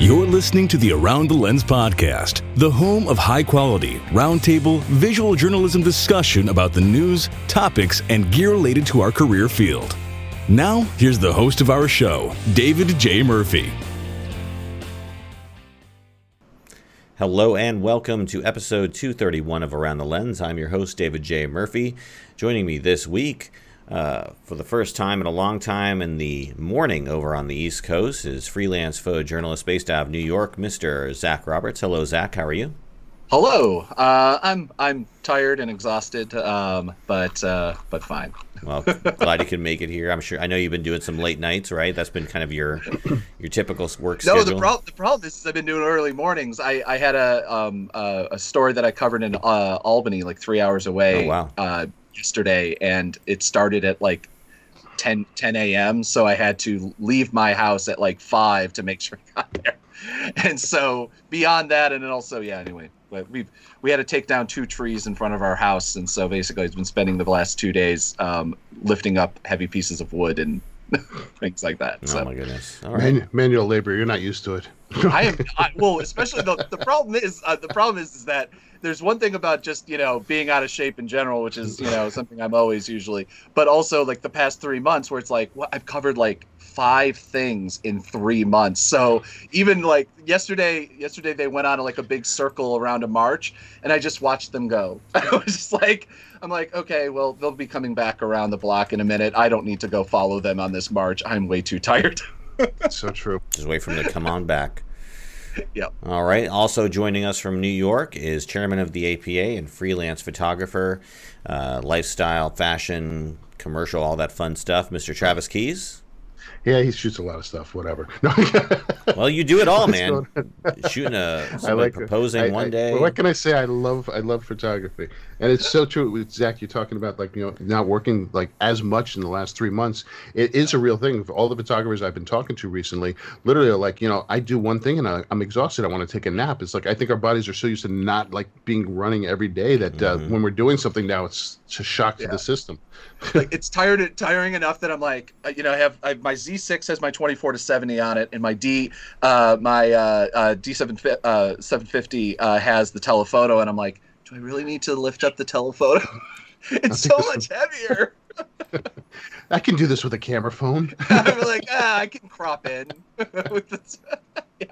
You're listening to the Around the Lens podcast, the home of high quality, roundtable, visual journalism discussion about the news, topics, and gear related to our career field. Now, here's the host of our show, David J. Murphy. Hello and welcome to episode 231 of Around the Lens. I'm your host, David J. Murphy. Joining me this week, uh, for the first time in a long time in the morning over on the East Coast, is freelance photojournalist based out of New York, Mr. Zach Roberts. Hello, Zach. How are you? Hello. Uh, I'm I'm tired and exhausted, um, but uh, but fine. Well, glad you can make it here. I'm sure. I know you've been doing some late nights, right? That's been kind of your your typical work no, schedule. the problem the problem is I've been doing early mornings. I, I had a um a, a story that I covered in uh, Albany, like three hours away. Oh, wow. Yesterday, and it started at like 10 10 a.m. So I had to leave my house at like five to make sure I got there. And so beyond that, and then also yeah. Anyway, but we've we had to take down two trees in front of our house, and so basically I've been spending the last two days um, lifting up heavy pieces of wood and things like that. Oh so. my goodness! All right. Man, manual labor, you're not used to it. I am I, well, especially the the problem is uh, the problem is is that there's one thing about just you know being out of shape in general, which is you know something I'm always usually, but also like the past three months where it's like what I've covered like five things in three months. So even like yesterday, yesterday they went on like a big circle around a march, and I just watched them go. I was just like. I'm like, okay, well, they'll be coming back around the block in a minute. I don't need to go follow them on this march. I'm way too tired. so true. Just wait for them to come on back. Yep. All right. Also joining us from New York is chairman of the APA and freelance photographer, uh, lifestyle, fashion, commercial, all that fun stuff, Mr. Travis Keys. Yeah, he shoots a lot of stuff. Whatever. Well, you do it all, man. Shooting a I somebody like proposing I- one I- day. well, what can I say? I love I love photography, and it's so true. With Zach, you're talking about like you know not working like as much in the last three months. It is a real thing. For all the photographers I've been talking to recently, literally are like you know I do one thing and I, I'm exhausted. I want to take a nap. It's like I think our bodies are so used to not like being running every day that uh, Mhm. when we're doing something now, it's, it's a shock to the system. like it's tired tiring enough that I'm like uh, you know I have I, my Z6 has my 24 to 70 on it and my D uh, my uh, uh, D7 uh, 750 uh has the telephoto and I'm like do I really need to lift up the telephoto it's so this much heavier I can do this with a camera phone. I'm like ah I can crop in with this yeah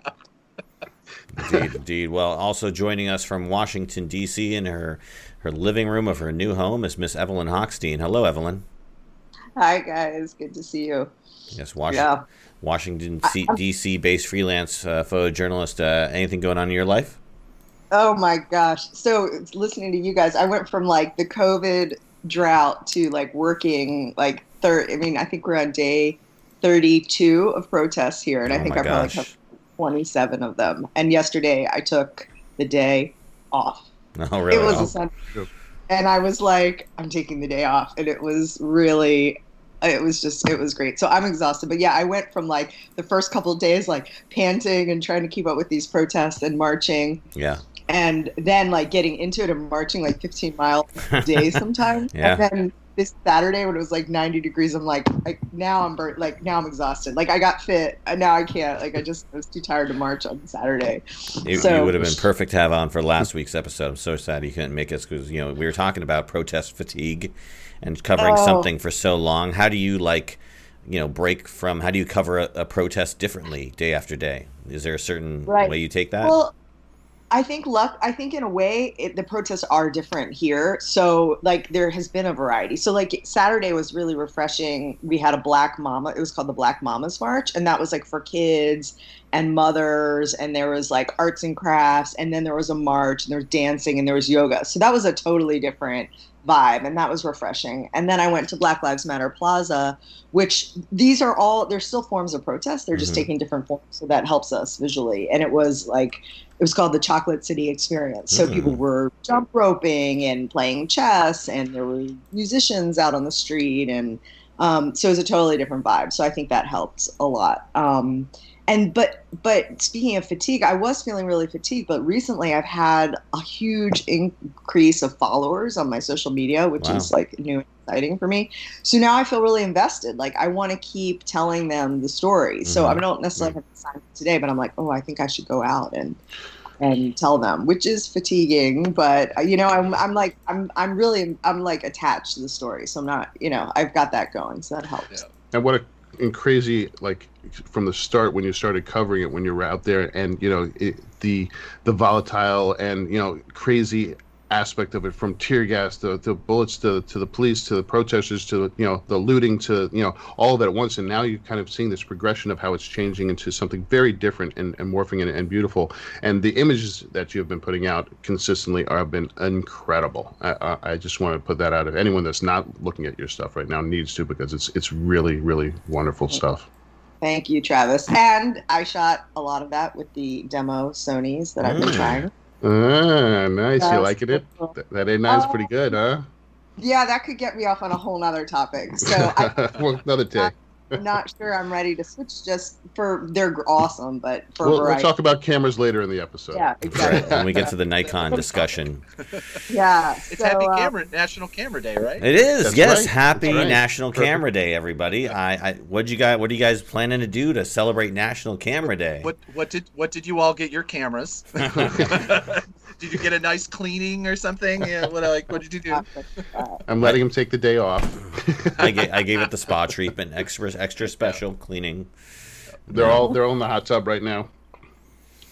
Indeed, indeed. Well, also joining us from Washington D.C. in her her living room of her new home is Miss Evelyn Hockstein. Hello, Evelyn. Hi guys, good to see you. Yes, Wash- Yeah. Washington D.C. based freelance uh, photojournalist. Uh, anything going on in your life? Oh my gosh. So listening to you guys, I went from like the COVID drought to like working like third. I mean, I think we're on day 32 of protests here, and I Oh think my I probably have 27 of them. And yesterday I took the day off. Oh, really? It was Oh. a Sunday, and I was like, I'm taking the day off, and it was really. It was just, it was great. So I'm exhausted. But yeah, I went from like the first couple of days, like panting and trying to keep up with these protests and marching yeah. and then like getting into it and marching like 15 miles a day sometimes. Yeah. And then this Saturday when it was like 90 degrees, I'm like, like now I'm burnt, like now I'm exhausted. Like I got fit, and now I can't. Like I just I was too tired to march on Saturday. It, So- you would have been perfect to have on for last week's episode. I'm so sad you couldn't make us because you know we were talking about protest fatigue and covering Oh. something for so long. How do you like, you know, break from? How do you cover a, a protest differently day after day? Is there a certain Right. way you take that? Well, I think luck. I think in a way it, the protests are different here. So like there has been a variety. So like Saturday was really refreshing. We had a Black Mama. It was called the Black Mamas March, and that was like for kids and mothers. And there was like arts and crafts, and then there was a march, and there was dancing, and there was yoga. So that was a totally different vibe, and that was refreshing. And then I went to Black Lives Matter Plaza, which these are all they're still forms of protest. They're just Mhm. taking different forms, so that helps us visually. And it was like it was called the Chocolate City Experience. So Mm. people were jump roping and playing chess, and there were musicians out on the street, and um, so it was a totally different vibe. So I think that helped a lot. Um, and but but speaking of fatigue, I was feeling really fatigued. But recently, I've had a huge increase of followers on my social media, which Wow. is like new and exciting for me. So now I feel really invested. Like I want to keep telling them the story. So Mhm. I don't necessarily have to sign it today, but I'm like, oh, I think I should go out and and tell them, which is fatiguing. But uh, you know, I'm I'm like I'm I'm really I'm like attached to the story. So I'm not you know I've got that going, so that helps. Yeah. And what a and crazy like from the start when you started covering it when you were out there and you know it, the the volatile and you know crazy aspect of it from tear gas to, to bullets to, to the police to the protesters to you know the looting to you know all of that at once and now you're kind of seeing this progression of how it's changing into something very different and, and morphing and, and beautiful and the images that you have been putting out consistently are have been incredible I, I, I just want to put that out if anyone that's not looking at your stuff right now needs to because it's it's really really wonderful stuff Thank you, Travis. And I shot a lot of that with the demo Sony's that I've been Mm. trying. Ah nice you That's liking it cool. that, that A9's Oh. pretty good huh Yeah, that could get me off on a whole nother topic. So I, well, another day I'm not sure I'm ready to switch just for they're awesome, but for we'll, we'll talk about cameras later in the episode yeah, Right. When we get to the Nikon discussion. yeah. It's so, Happy uh, Camera National Camera Day, right? It is, That's yes. right. Happy right. National Perfect. Camera Day, everybody. I, I what you guys what are you guys planning to do to celebrate National Camera Day? What what did what did you all get your cameras? did you get a nice cleaning or something? Yeah, what like what did you do? i'm letting him take the day off I gave, I gave it the spa treatment, extra extra special cleaning. they're all they're all in the hot tub right now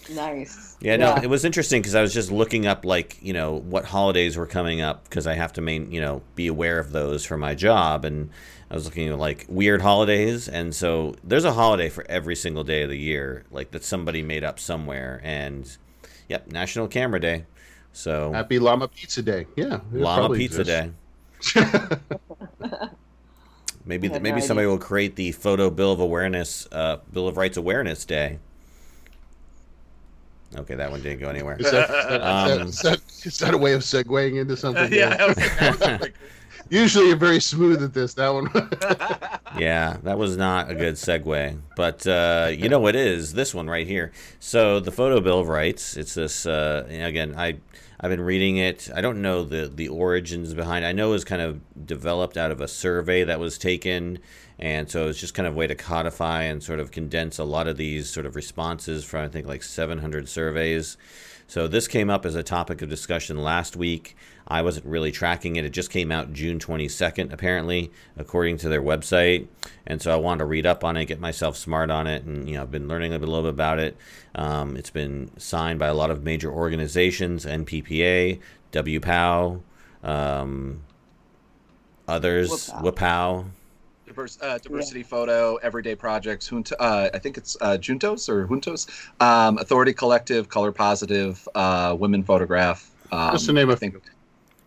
nice. Yeah, no, it was interesting because I was just looking up like you know what holidays were coming up because I have to main you know be aware of those for my job, and I was looking at like weird holidays, and so there's a holiday for every single day of the year, like that somebody made up somewhere, and yep, National Camera Day. So happy llama pizza day yeah Llama Pizza exists. Day. Maybe I had maybe no somebody will create the photo bill of awareness, uh, Bill of Rights Awareness Day. Okay, that one didn't go anywhere. Is that, is, that, Um, is, that, is that a way of segueing into something? yeah, I was, I was like, Usually you're very smooth at this. That one. Yeah, that was not a good segue. But uh, you know what is this one right here? So the photo bill of rights. It's this. Uh, again, I I've been reading it. I don't know the the origins behind. it. I know it was kind of developed out of a survey that was taken, and so it's just kind of a way to codify and sort of condense a lot of these sort of responses from I think like 700 surveys. So this came up as a topic of discussion last week. I wasn't really tracking it. It just came out June 22nd, apparently, according to their website. And so I wanted to read up on it, get myself smart on it, and you know, I've been learning a, little bit about it. Um, it's been signed by a lot of major organizations: NPPA, WPOW, um, others, WPOW. WPOW. Divers, uh, Diversify Photo, everyday projects, Junto, uh, I think it's uh, Juntos or Juntos, um, Authority Collective, Color Positive, uh, Women Photograph. Um, Just to name a I think,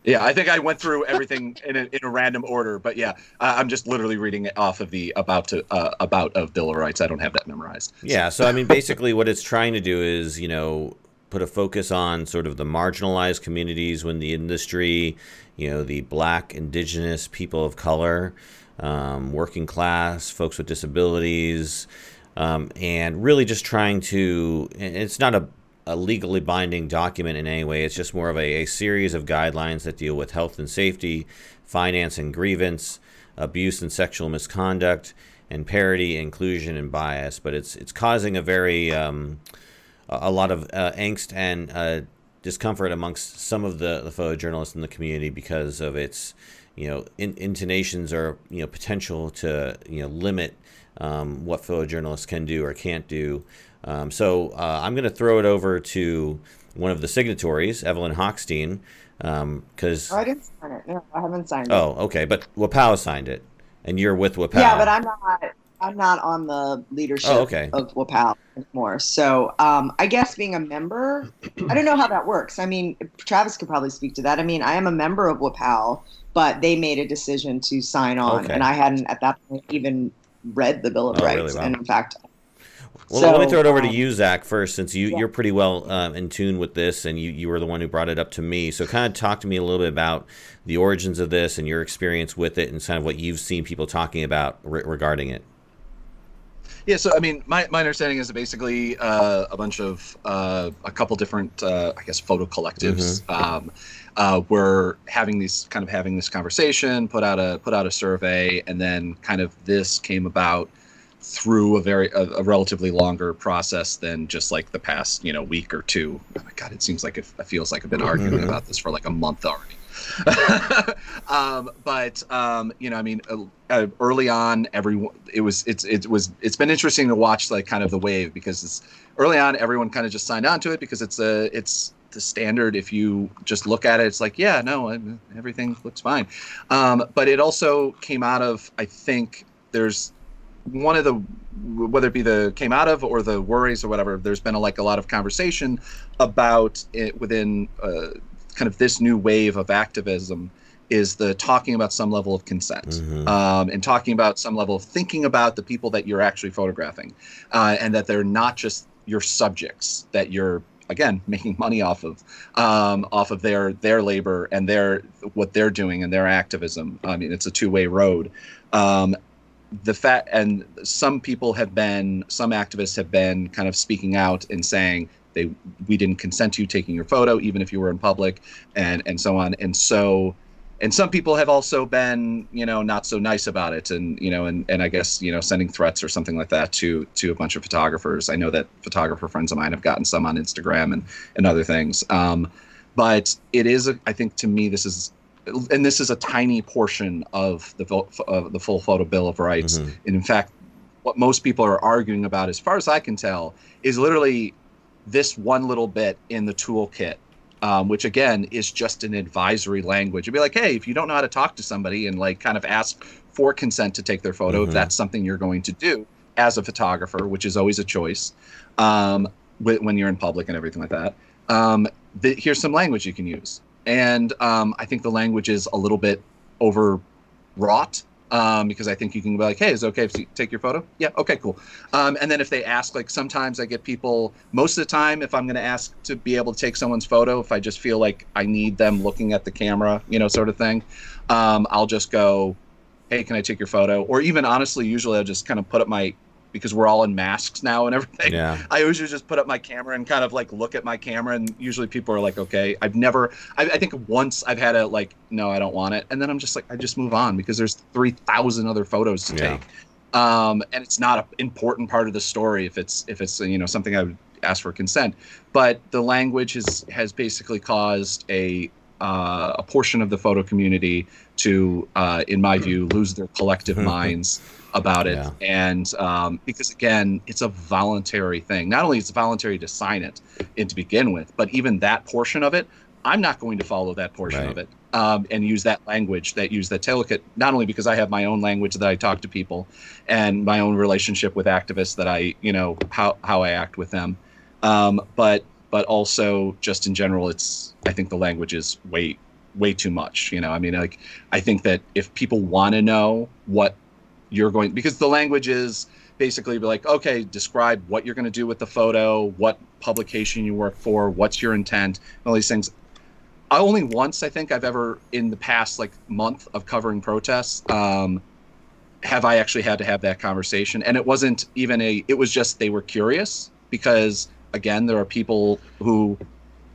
yeah, I think I went through everything in a, in a random order, but yeah, uh, I'm just literally reading it off of the about to uh, about of Bill of Rights. I don't have that memorized. Yeah, so I mean, basically, what it's trying to do is, you know, put a focus on sort of the marginalized communities when the industry, you know, the black, indigenous, people of color, um, working class, folks with disabilities, um, and really just trying to. It's not a, a legally binding document in any way, it's just more of a, a series of guidelines that deal with health and safety, finance and grievance, abuse and sexual misconduct, and parity, inclusion, and bias. But it's it's causing a very um, a lot of uh, angst and uh, discomfort amongst some of the, the photojournalists in the community because of its you know in, intonations are you know potential to you know limit um, what photojournalists can do or can't do. Um, so uh, I'm going to throw it over to one of the signatories, Evelyn Hockstein, because Oh, I didn't sign it. No, I haven't signed it. oh okay, but Wapow signed it, and you're with Wapow. Yeah, but I'm not. I'm not on the leadership Oh, okay. of WPOW anymore. So um, I guess being a member, I don't know how that works. I mean, Travis could probably speak to that. I mean, I am a member of WPOW, but they made a decision to sign on, Okay. and I hadn't at that point even read the Bill of Oh, really? Rights. Wow. And in fact, Well, So, let me throw it over to um, you, Zach, first, since you, yeah. you're pretty well um, in tune with this, and you, you were the one who brought it up to me. So, kind of talk to me a little bit about the origins of this and your experience with it, and kind of what you've seen people talking about re- regarding it. Yeah, so I mean, my, my understanding is basically uh, a bunch of uh, a couple different, uh, I guess, photo collectives Mm-hmm. um, uh, were having these kind of having this conversation, put out a put out a survey, and then kind of this came about through a very a, a relatively longer process than just like the past you know week or two. Oh my god, it seems like it, it feels like I've been arguing Mhm. about this for like a month already. um, but um, you know, I mean, uh, uh, early on, everyone it was it's it was it's been interesting to watch like kind of the wave because it's early on everyone kind of just signed on to it because it's a it's the standard if you just look at it it's like yeah no I- everything looks fine um, but it also came out of i think there's one of the whether it be the came out of or the worries or whatever there's been a, like a lot of conversation about it within uh, kind of this new wave of activism is the talking about some level of consent Mhm. um, and talking about some level of thinking about the people that you're actually photographing uh, and that they're not just your subjects that you're again making money off of um, off of their their labor and their what they're doing and their activism. I mean it's a two-way road. Um, the fact and some people have been some activists have been kind of speaking out and saying they we didn't consent to you taking your photo even if you were in public and and so on. And so and some people have also been you know not so nice about it and you know and, and i guess you know sending threats or something like that to to a bunch of photographers. I know that photographer friends of mine have gotten some on instagram and and other things. Um, but it is a, i think to me this is and this is a tiny portion of the of the full photo bill of rights. Mhm. and in fact what most people are arguing about as far as i can tell is literally this one little bit in the toolkit um, which again is just an advisory language. It'd be like, hey, if you don't know how to talk to somebody and like kind of ask for consent to take their photo, Mhm. if that's something you're going to do as a photographer, which is always a choice um, wh- when you're in public and everything like that, um, the, here's some language you can use. And um, I think the language is a little bit overwrought um, because I think you can be like, hey, is it okay if you take your photo? Yeah, okay, cool. Um, and then if they ask, like sometimes I get people, most of the time, if I'm going to ask to be able to take someone's photo, if I just feel like I need them looking at the camera, you know, sort of thing, um, I'll just go, hey, can I take your photo? Or even honestly, usually I'll just kind of put up my, because we're all in masks now and everything. yeah I usually just put up my camera and kind of like look at my camera, and usually people are like, "Okay." I've never, I, I think once I've had a like, "No, I don't want it," and then I'm just like, I just move on because there's three thousand other photos to Yeah. take, um, and it's not an important part of the story if it's if it's you know something I would ask for consent. But the language has has basically caused a uh, a portion of the photo community to, uh, in my view, lose their collective minds about it. Yeah. And um, because again, it's a voluntary thing. Not only is it voluntary to sign it and to begin with, but even that portion of it, I'm not going to follow that portion Right. of it um, and use that language that use that toolkit. Not only because I have my own language that I talk to people and my own relationship with activists that I, you know, how how I act with them, um, but but also just in general, it's I think the language is way way too much. You know, I mean, like I think that if people want to know what you're going because the language is basically like okay describe what you're going to do with the photo what publication you work for what's your intent all these things. I only once i think i've ever in the past like month of covering protests um, have i actually had to have that conversation. And it wasn't even a it was just they were curious because again there are people who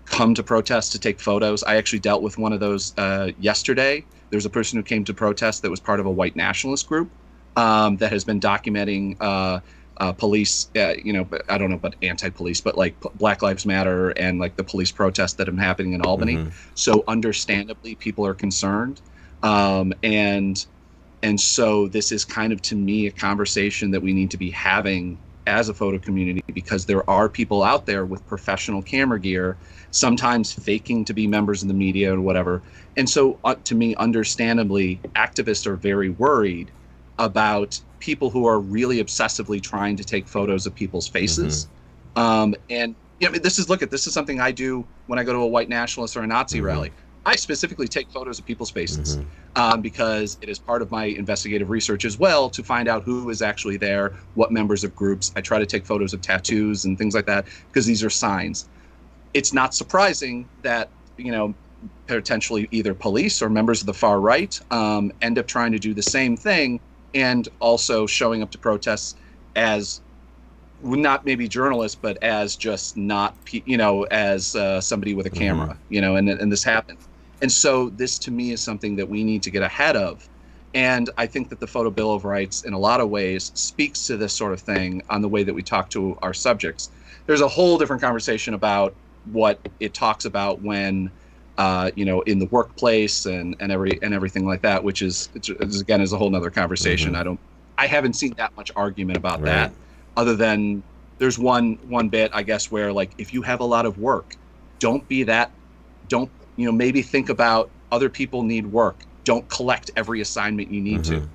come to protest to take photos. I actually dealt with one of those uh, yesterday. There's a person who came to protest that was part of a white nationalist group um, that has been documenting uh, uh, police, uh, you know, I don't know, about anti-police, but like P- Black Lives Matter and like the police protests that have been happening in Albany. Mhm. So understandably, people are concerned, um, and and so this is kind of to me a conversation that we need to be having as a photo community because there are people out there with professional camera gear, sometimes faking to be members of the media or whatever. And so, uh, to me, understandably, activists are very worried about people who are really obsessively trying to take photos of people's faces. Um, and you know, this is look at this is something I do when I go to a white nationalist or a Nazi Mhm. rally. I specifically take photos of people's faces Mhm. um, because it is part of my investigative research as well to find out who is actually there, what members of groups. I try to take photos of tattoos and things like that because these are signs. It's not surprising that you know potentially either police or members of the far right um, end up trying to do the same thing and also showing up to protests as not maybe journalists, but as just not you know as uh, somebody with a camera, mm-hmm. you know, and and this happens. And so this to me is something that we need to get ahead of. And I think that the Photo Bill of Rights, in a lot of ways, speaks to this sort of thing on the way that we talk to our subjects. There's a whole different conversation about what it talks about when uh, you know, in the workplace and and every and everything like that, which is, is again is a whole nother conversation. Mm-hmm. I don't, I haven't seen that much argument about right. that, other than there's one one bit I guess where like if you have a lot of work, don't be that, don't you know maybe think about other people need work. Don't collect every assignment you need mm-hmm. to.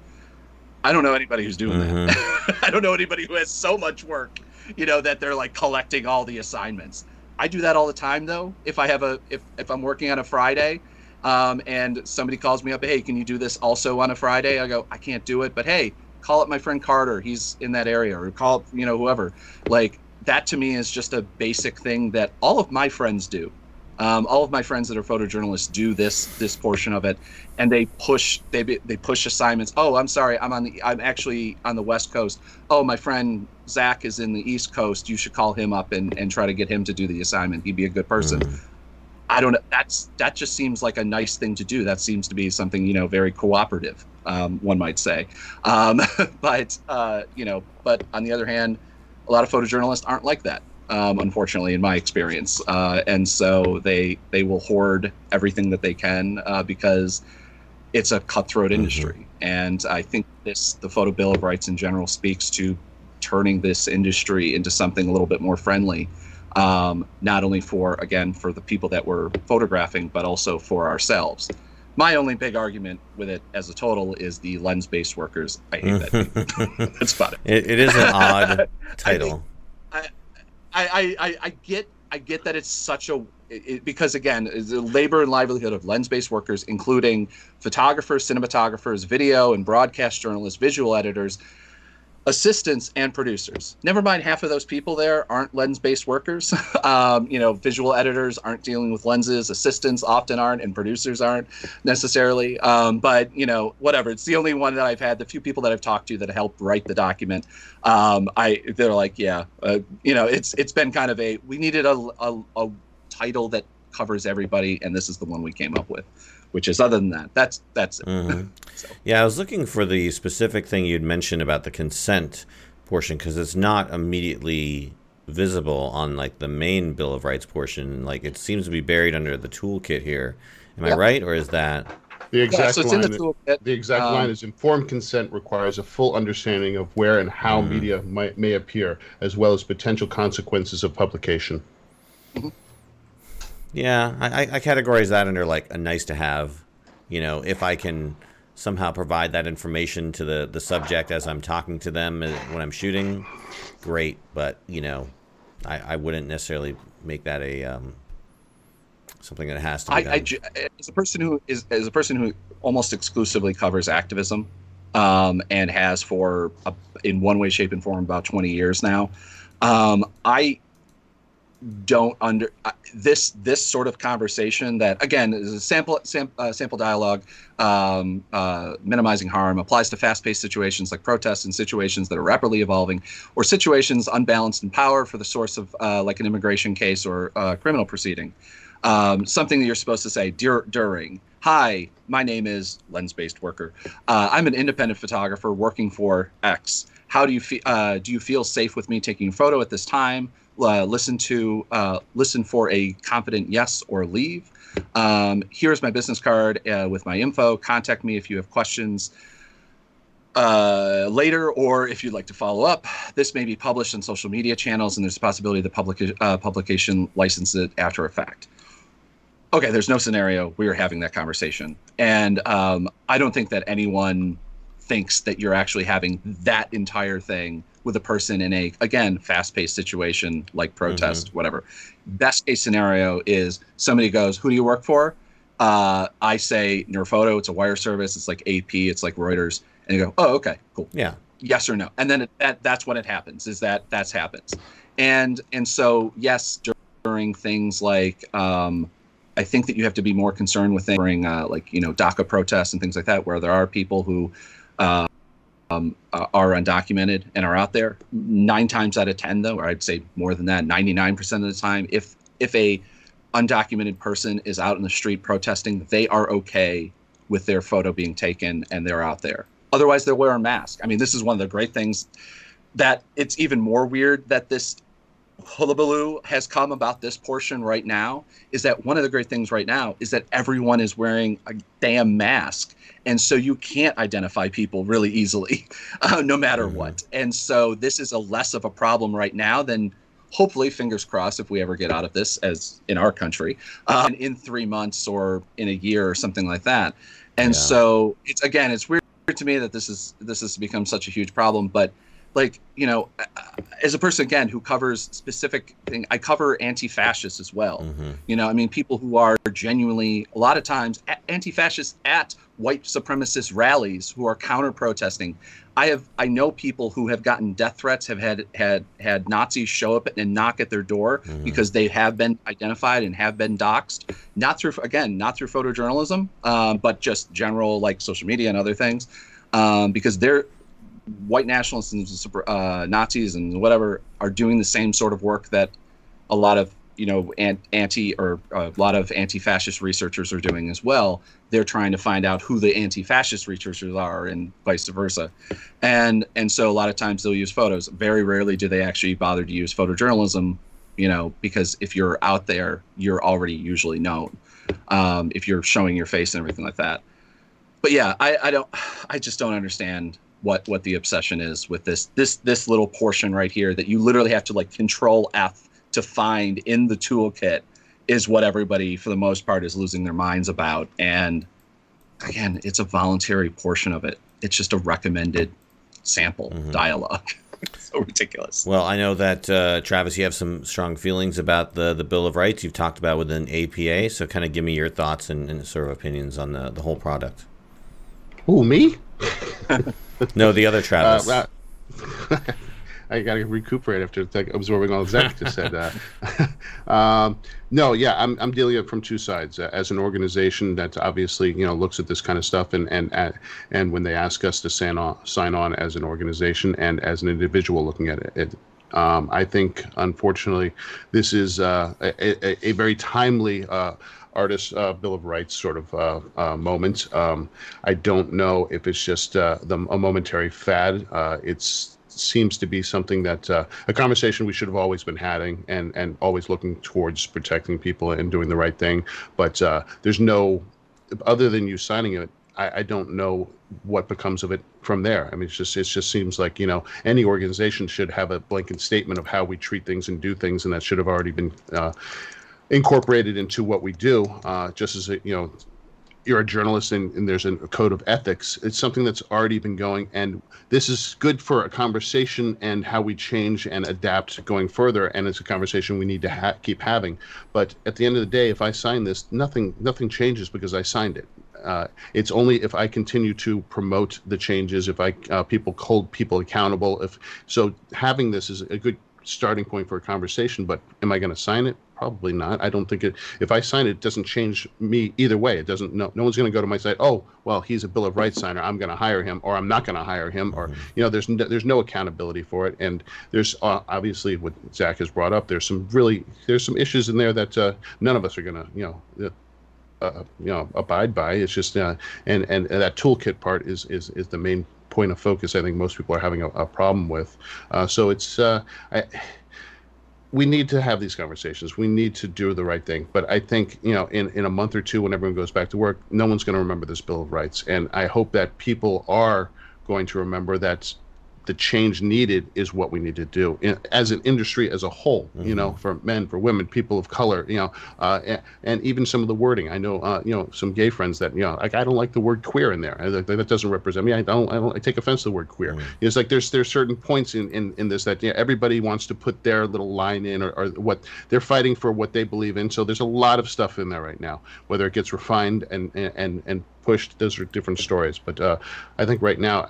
I don't know anybody who's doing mm-hmm. that. I don't know anybody who has so much work, you know, that they're like collecting all the assignments. I do that all the time though. If I have a if if I'm working on a Friday, um, and somebody calls me up, hey, can you do this also on a Friday? I go, I can't do it, but hey, call up my friend Carter. He's in that area, or call you know whoever. Like that to me is just a basic thing that all of my friends do. Um, all of my friends that are photojournalists do this this portion of it, and they push they they push assignments. Oh, I'm sorry, I'm on the I'm actually on the West Coast. Oh, my friend Zach is in the East Coast. You should call him up and and try to get him to do the assignment. He'd be a good person. Mm. I don't know. That's that just seems like a nice thing to do. That seems to be something you know very cooperative, um, one might say. Um, but uh, you know, but on the other hand, a lot of photojournalists aren't like that um, unfortunately, in my experience. Uh, and so they they will hoard everything that they can uh, because it's a cutthroat mm-hmm. industry. Mm-hmm. And I think this the Photo Bill of Rights in general speaks to turning this industry into something a little bit more friendly. Um, not only for again for the people that we're photographing, but also for ourselves. My only big argument with it as a total is the lens-based workers. I hate that. That's about it. it. It is an odd title. I think, I, I, I, I get I get that it's such a it, because again the labor and livelihood of lens-based workers including photographers cinematographers video and broadcast journalists visual editors assistants and producers. Never mind, half of those people there aren't lens-based workers. um, you know, visual editors aren't dealing with lenses. Assistants often aren't, and producers aren't necessarily. Um, but you know, whatever. It's the only one that I've had. The few people that I've talked to that helped write the document, um, I they're like, yeah, uh, you know, it's it's been kind of a we needed a, a, a title that covers everybody, and this is the one we came up with which is other than that that's that's it mm-hmm. so. yeah i was looking for the specific thing you'd mentioned about the consent portion because it's not immediately visible on like the main bill of rights portion like it seems to be buried under the toolkit here am yep. i right or is that the exact yeah, so line, the, the, exact um, line is informed consent requires a full understanding of where and how mm-hmm. media might, may appear, as well as potential consequences of publication. Mm-hmm. Yeah, I, I categorize that under like a nice to have. You know, if I can somehow provide that information to the, the subject as I'm talking to them uh, when I'm shooting, great. But, you know, I, I wouldn't necessarily make that a um, something that has to be I. I, as a person who is as a person who almost exclusively covers activism um, and has for a, in one way, shape, and form about 20 years now, um, I don't under uh, this this sort of conversation that again is a sample sam, uh, sample dialogue um, uh, minimizing harm applies to fast-paced situations like protests and situations that are rapidly evolving or situations unbalanced in power for the source of uh, like an immigration case or criminal proceeding. Um, something that you're supposed to say dur- during. Hi my name is lens-based worker. Uh, i'm an independent photographer working for x. How do you feel uh, do you feel safe with me taking a photo at this time uh, listen to uh, listen for a confident yes or leave. Um, here's my business card uh, with my info. Contact me if you have questions uh, later, or if you'd like to follow up. This may be published on social media channels, and there's a possibility the public uh, publication licenses it after a fact. Okay, there's no scenario we are having that conversation, and um, I don't think that anyone thinks that you're actually having that entire thing with a person in a again fast-paced situation like protest mm-hmm. whatever. Best case scenario is somebody goes who do you work for? Uh, i say Photo. it's a wire service it's like ap it's like reuters. And you go oh okay cool. Yeah. Yes or no. And then it, that that's when it happens is that that's happens. And and so yes during things like um, I think that you have to be more concerned with things during uh, like you know DACA protests and things like that, where there are people who uh, um, uh, are undocumented and are out there. Nine times out of ten, though, or I'd say more than that, 99% of the time, if if a undocumented person is out in the street protesting, they are okay with their photo being taken and they're out there. Otherwise, they're wearing masks. I mean, this is one of the great things that it's even more weird that this hullabaloo has come about this portion right now is that one of the great things right now is that everyone is wearing a damn mask and so you can't identify people really easily uh, no matter mm-hmm. what and so this is a less of a problem right now than hopefully fingers crossed if we ever get out of this as in our country uh, in three months or in a year or something like that and yeah. so it's again it's weird to me that this is this has become such a huge problem but like you know as a person again who covers specific thing i cover anti-fascists as well mm-hmm. you know i mean people who are genuinely a lot of times anti-fascists at white supremacist rallies who are counter protesting i have i know people who have gotten death threats have had had had nazis show up and knock at their door mm-hmm. because they have been identified and have been doxxed not through again not through photojournalism um, but just general like social media and other things um, because they're white nationalists and uh, Nazis and whatever are doing the same sort of work that a lot of you know anti or a lot of anti-fascist researchers are doing as well. They're trying to find out who the anti-fascist researchers are and vice versa, and and so a lot of times they'll use photos. Very rarely do they actually bother to use photojournalism, you know, because if you're out there, you're already usually known. Um, if you're showing your face and everything like that. But yeah, I, I don't, I just don't understand what what the obsession is with this this this little portion right here that you literally have to like control F to find in the toolkit is what everybody for the most part is losing their minds about. And again it's a voluntary portion of it. It's just a recommended sample mm-hmm. dialogue. So ridiculous. Well i know that uh, travis you have some strong feelings about the the bill of rights you've talked about within apa so kind of give me your thoughts and, and sort of opinions on the, the whole product. Oh me no, the other Travis. Uh, I got to recuperate after like, absorbing all Zach just said. Uh, um, no, yeah, I'm, I'm dealing it from two sides. Uh, as an organization that obviously you know looks at this kind of stuff, and and uh, and when they ask us to sign on, sign on as an organization, and as an individual looking at it, it um, I think unfortunately this is uh, a, a, a, very timely uh, artist uh, bill of rights sort of uh, uh, moment. Um, I don't know if it's just uh, the, a momentary fad. Uh, it seems to be something that uh, a conversation we should have always been having and and always looking towards protecting people and doing the right thing. But there's no other than you signing it. I, I don't know what becomes of it from there. I mean, it's just it just seems like you know any organization should have a blanket statement of how we treat things and do things, and that should have already been uh, incorporated into what we do. Uh, just as a, you know, you're a journalist and, and there's a code of ethics. It's something that's already been going, and this is good for a conversation and how we change and adapt going further. And it's a conversation we need to ha- keep having. But at the end of the day, if I sign this, nothing nothing changes because I signed it. Uh, it's only if I continue to promote the changes, if I uh, people hold people accountable. If so, having this is a good starting point for a conversation. But am I going to sign it? Probably not. I don't think it. If I sign it, it doesn't change me either way. It doesn't. No, no one's going to go to my site. Oh, well, he's a Bill of Rights signer. I'm going to hire him, or I'm not going to hire him, or mm-hmm. you know, there's no, there's no accountability for it. And there's uh, obviously what Zach has brought up. There's some really there's some issues in there that uh, none of us are going to you know. Uh, you know, abide by. It's just, uh, and, and and that toolkit part is is is the main point of focus. I think most people are having a, a problem with. Uh, so it's uh, I, we need to have these conversations. We need to do the right thing. But I think, you know, in, in a month or two, when everyone goes back to work, no one's going to remember this Bill of Rights. And I hope that people are going to remember that the change needed is what we need to do in, as an industry as a whole. Mm-hmm. You know, for men, for women, people of color. You know, uh, and, and, even some of the wording. I know, uh, you know, some gay friends that you know, like I don't like the word queer in there. that doesn't represent me. I don't. I don't. I take offense to the word queer. Mm-hmm. It's like there's there's certain points in in, in this that you know, everybody wants to put their little line in or, or what they're fighting for what they believe in. So there's a lot of stuff in there right now. Whether it gets refined and and and pushed, those are different stories. But uh, I think right now.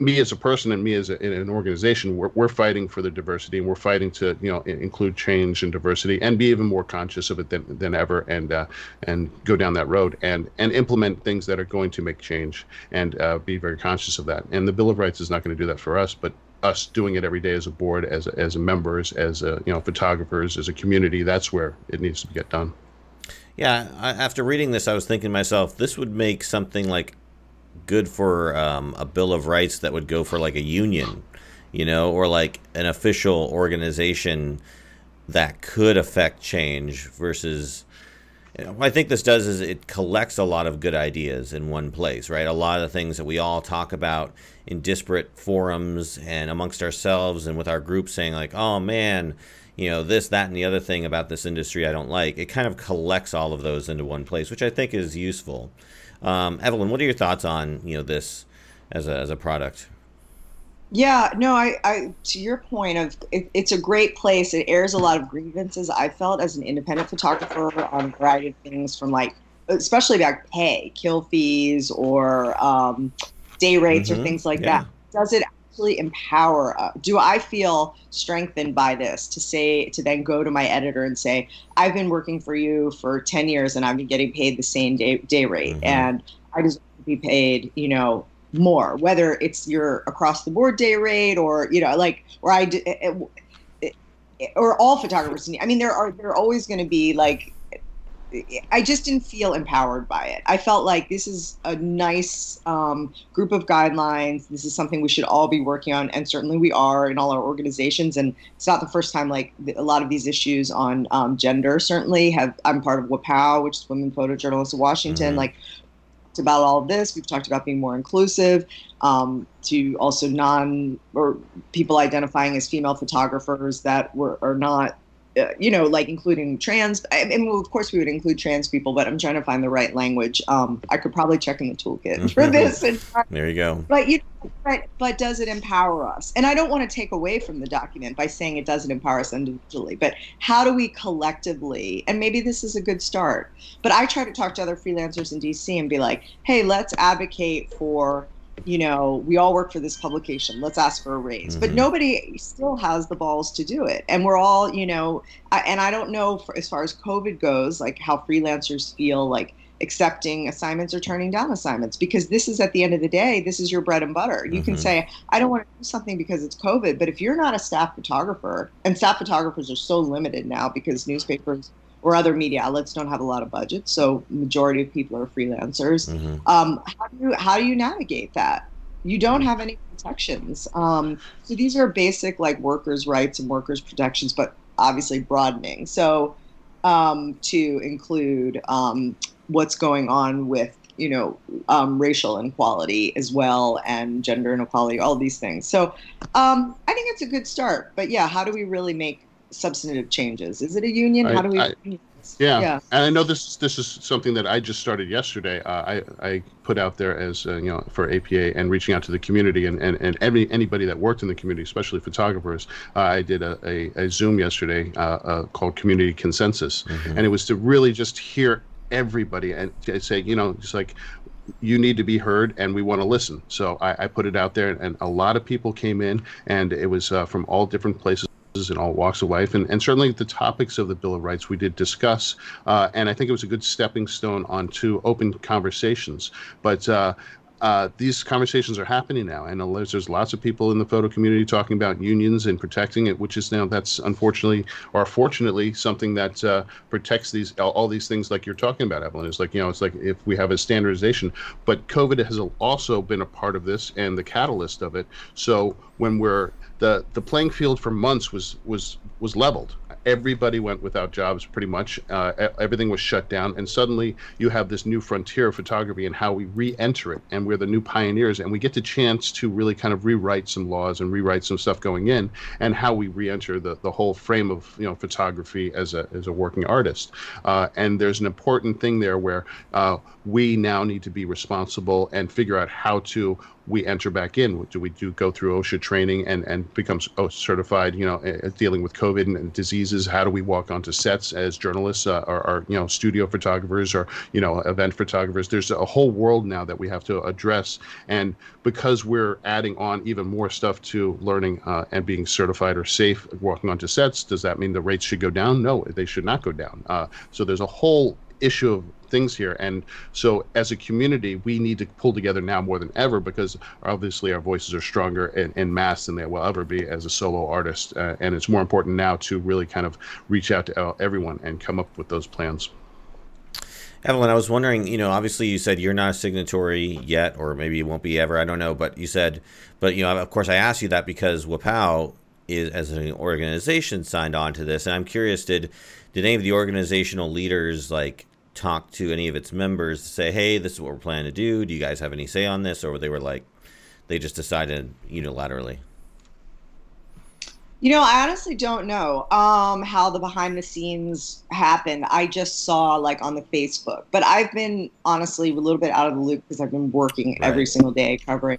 Me as a person and me as a, in an organization, we're, we're fighting for the diversity and we're fighting to you know include change and diversity and be even more conscious of it than, than ever and uh, and go down that road and and implement things that are going to make change and uh, be very conscious of that. And the Bill of Rights is not going to do that for us, but us doing it every day as a board, as as members, as a, you know photographers, as a community, that's where it needs to get done. Yeah, after reading this, I was thinking to myself, this would make something like good for um, a Bill of Rights that would go for like a union, you know, or like an official organization that could affect change versus. What I think this does is it collects a lot of good ideas in one place, right? A lot of the things that we all talk about in disparate forums and amongst ourselves and with our group saying, like, oh man, you know, this, that, and the other thing about this industry I don't like. It kind of collects all of those into one place, which I think is useful. Um, Evelyn, what are your thoughts on you know this as a as a product? Yeah, no, I, I to your point of it, it's a great place. It airs a lot of grievances. I felt as an independent photographer on a variety of things from like, especially about pay, kill fees, or um, day rates, mm-hmm. or things like yeah. that. Does it actually empower uh, do i feel strengthened by this to say to then go to my editor and say i've been working for you for 10 years and i've been getting paid the same day, day rate mm-hmm. and i deserve to be paid you know more whether it's your across the board day rate or you know like or i it, it, or all photographers i mean there are there are always going to be like I just didn't feel empowered by it. I felt like this is a nice um, group of guidelines. This is something we should all be working on, and certainly we are in all our organizations. And it's not the first time. Like a lot of these issues on um, gender certainly have. I'm part of WPOW, which is Women Photojournalists of Washington. Mm-hmm. Like about all of this. We've talked about being more inclusive, um, to also non or people identifying as female photographers that were are not uh, you know, like including trans. I mean, well, of course, we would include trans people, but I'm trying to find the right language. Um, I could probably check in the toolkit for this. And, there you go. But you, but but does it empower us? And I don't want to take away from the document by saying it doesn't empower us individually, but how do we collectively? And maybe this is a good start. But I try to talk to other freelancers in DC and be like, hey, let's advocate for you know, we all work for this publication. Let's ask for a raise. Mm-hmm. But nobody still has the balls to do it. And we're all, you know, I, and I don't know for, as far as COVID goes, like how freelancers feel like accepting assignments or turning down assignments because this is at the end of the day this is your bread and butter you mm-hmm. can say i don't want to do something because it's covid but if you're not a staff photographer and staff photographers are so limited now because newspapers or other media outlets don't have a lot of budget, so majority of people are freelancers. Mm-hmm. Um, how do you how do you navigate that? You don't have any protections. Um, so these are basic like workers' rights and workers' protections, but obviously broadening. So um, to include um, what's going on with you know um, racial inequality as well and gender inequality, all these things. So um, I think it's a good start. But yeah, how do we really make substantive changes? Is it a union? I, How do we? I, yeah. yeah. and I know this this is something that I just started yesterday. Uh, I I put out there as uh, you know for APA and reaching out to the community and and, and every anybody that worked in the community, especially photographers. Uh, I did a, a, a Zoom yesterday uh, uh, called Community Consensus, mm-hmm. and it was to really just hear everybody and say you know just like you need to be heard and we want to listen so I, I, put it out there and a lot of people came in and it was uh, from all different places in all walks of life, and, and certainly the topics of the Bill of Rights we did discuss. Uh, and I think it was a good stepping stone onto open conversations. But uh, uh, these conversations are happening now, and there's, lots of people in the photo community talking about unions and protecting it, which is now that's unfortunately or fortunately something that uh, protects these all, all, these things like you're talking about, Evelyn. It's like you know, it's like if we have a standardization, but COVID has also been a part of this and the catalyst of it. So when we're the the playing field for months was was was leveled. Everybody went without jobs pretty much. Uh, everything was shut down, and suddenly you have this new frontier of photography and how we re-enter it, and we're the new pioneers, and we get the chance to really kind of rewrite some laws and rewrite some stuff going in, and how we re-enter the, the whole frame of you know photography as a as a working artist. Uh, and there's an important thing there where uh, we now need to be responsible and figure out how to we enter back in? Do we do go through OSHA training and and become certified? You know, dealing with COVID and, diseases. How do we walk onto sets as journalists uh, or, or you know studio photographers or you know event photographers? There's a whole world now that we have to address, and because we're adding on even more stuff to learning uh, and being certified or safe walking onto sets, does that mean the rates should go down? No, they should not go down. Uh, so there's a whole issue of things here. And so, as a community, we need to pull together now more than ever because obviously our voices are stronger in, in mass than they will ever be as a solo artist. Uh, and it's more important now to really kind of reach out to everyone and come up with those plans. Evelyn, I was wondering, you know, obviously you said you're not a signatory yet, or maybe you won't be ever. I don't know. But you said, but, you know, of course, I asked you that because WPOW is, as an organization, signed on to this. And I'm curious, did did any of the organizational leaders like talk to any of its members to say, hey, this is what we're planning to do? Do you guys have any say on this? Or they were like, they just decided unilaterally? You know, I honestly don't know um, how the behind the scenes happened. I just saw like on the Facebook, but I've been honestly a little bit out of the loop because I've been working right. every single day covering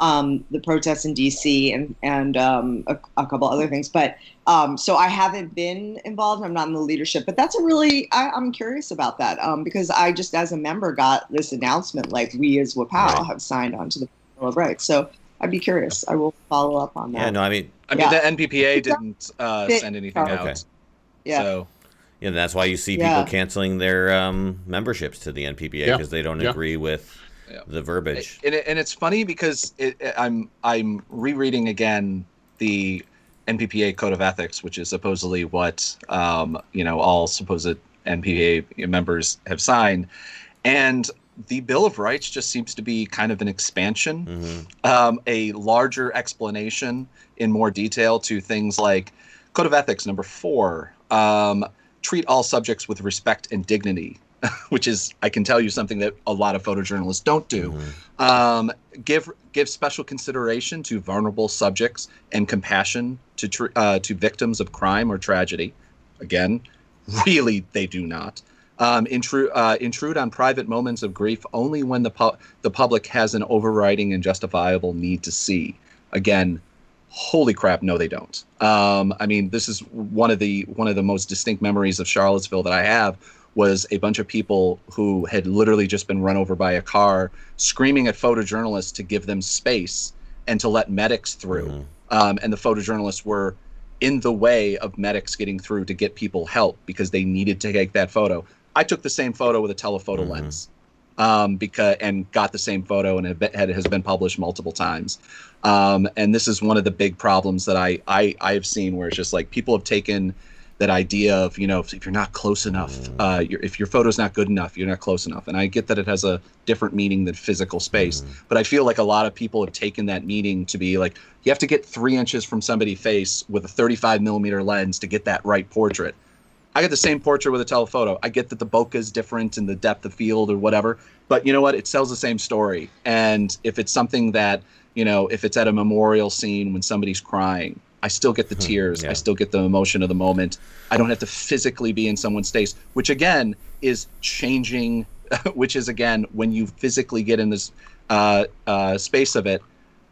um, the protests in DC and and um, a, a, couple other things. But um, so I haven't been involved. I'm not in the leadership, but that's a really I, am curious about that um, because I just as a member got this announcement like we as WPOW right. have signed on to the Bill of Rights. So I'd be curious. I will follow up on that. Yeah, no, I mean, I mean the NPPA didn't uh, send anything oh, out. Yeah. So. Yeah, that's why you see people yeah. canceling their um, memberships to the NPPA because yeah. they don't agree with yeah. the verbiage. And, it, and it's funny because it, it, I'm I'm rereading again the NPPA Code of Ethics, which is supposedly what um, you know all supposed NPPA members have signed, and the Bill of Rights just seems to be kind of an expansion, mm-hmm. um, a larger explanation in more detail to things like Code of Ethics number four. Um, treat all subjects with respect and dignity which is I can tell you something that a lot of photojournalists don't do. Mm-hmm. Um, give give special consideration to vulnerable subjects and compassion to tr- uh, to victims of crime or tragedy. Again, really, they do not. Um, intrude uh, intrude on private moments of grief only when the pu- the public has an overriding and justifiable need to see. Again, holy crap, no, they don't. Um, I mean, this is one of the one of the most distinct memories of Charlottesville that I have was a bunch of people who had literally just been run over by a car, screaming at photojournalists to give them space and to let medics through. Mm-hmm. Um, and the photojournalists were in the way of medics getting through to get people help because they needed to take that photo. I took the same photo with a telephoto mm-hmm. lens um, because and got the same photo and it has been published multiple times. Um, and this is one of the big problems that I, I I have seen where it's just like people have taken that idea of you know if, if you're not close enough mm. uh, if your photo's not good enough you're not close enough. And i get that it has a different meaning than physical space mm. but i feel like a lot of people have taken that meaning to be like you have to get three inches from somebody's face with a 35 millimeter lens to get that right portrait. I get the same portrait with a telephoto. I get that the bokeh is different in the depth of field or whatever but you know what? It sells the same story. And if it's something that you know if it's at a memorial scene when somebody's crying I still get the hmm, tears. Yeah. I still get the emotion of the moment. I don't have to physically be in someone's face, which again is changing. which is again when you physically get in this uh, uh, space of it.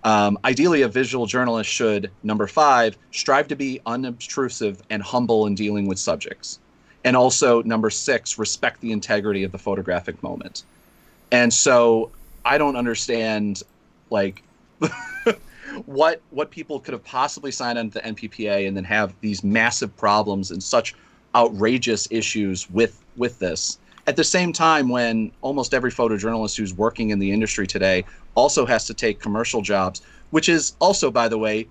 Um, ideally, a visual journalist should number five strive to be unobtrusive and humble in dealing with subjects, and also number six respect the integrity of the photographic moment. And so I don't understand like. what what people could have possibly signed on to the NPPA and then have these massive problems and such outrageous issues with with this. At the same time, when almost every photojournalist who's working in the industry today also has to take commercial jobs, which is also, by the way,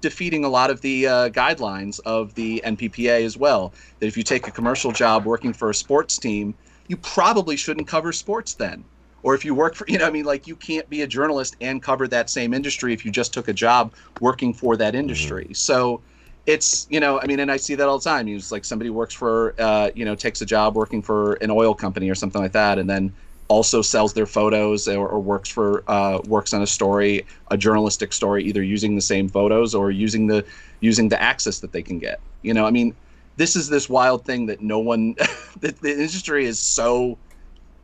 defeating a lot of the uh, guidelines of the NPPA as well. That if you take a commercial job working for a sports team, you probably shouldn't cover sports then or if you work for you know i mean like you can't be a journalist and cover that same industry if you just took a job working for that industry. Mm-hmm. so it's you know i mean and i see that all the time. You like somebody works for uh, you know takes a job working for an oil company or something like that and then also sells their photos or, or works for uh, works on a story a journalistic story either using the same photos or using the using the access that they can get. You know i mean this is this wild thing that no one the, the industry is so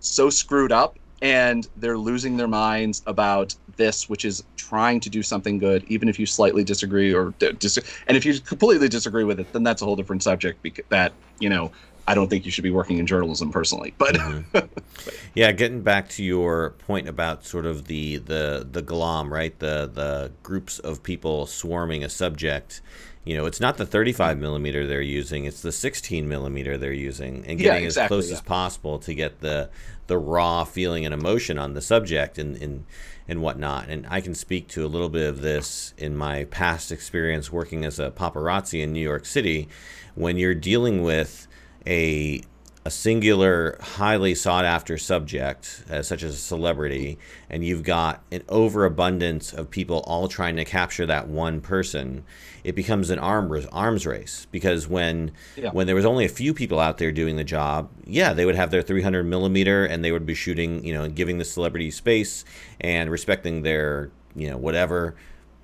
so screwed up and they're losing their minds about this, which is trying to do something good, even if you slightly disagree or dis- and if you completely disagree with it, then that's a whole different subject. Because that you know, I don't think you should be working in journalism personally. But mm-hmm. yeah, getting back to your point about sort of the the the glom, right? The the groups of people swarming a subject you know, it's not the 35 millimeter they're using; it's the 16 millimeter they're using, and getting yeah, exactly, as close yeah. as possible to get the the raw feeling and emotion on the subject and and and whatnot. And I can speak to a little bit of this in my past experience working as a paparazzi in New York City, when you're dealing with a a singular, highly sought after subject, uh, such as a celebrity, and you've got an overabundance of people all trying to capture that one person, it becomes an arm, arms race. Because when yeah. when there was only a few people out there doing the job, yeah, they would have their 300 millimeter and they would be shooting, you know, giving the celebrity space and respecting their, you know, whatever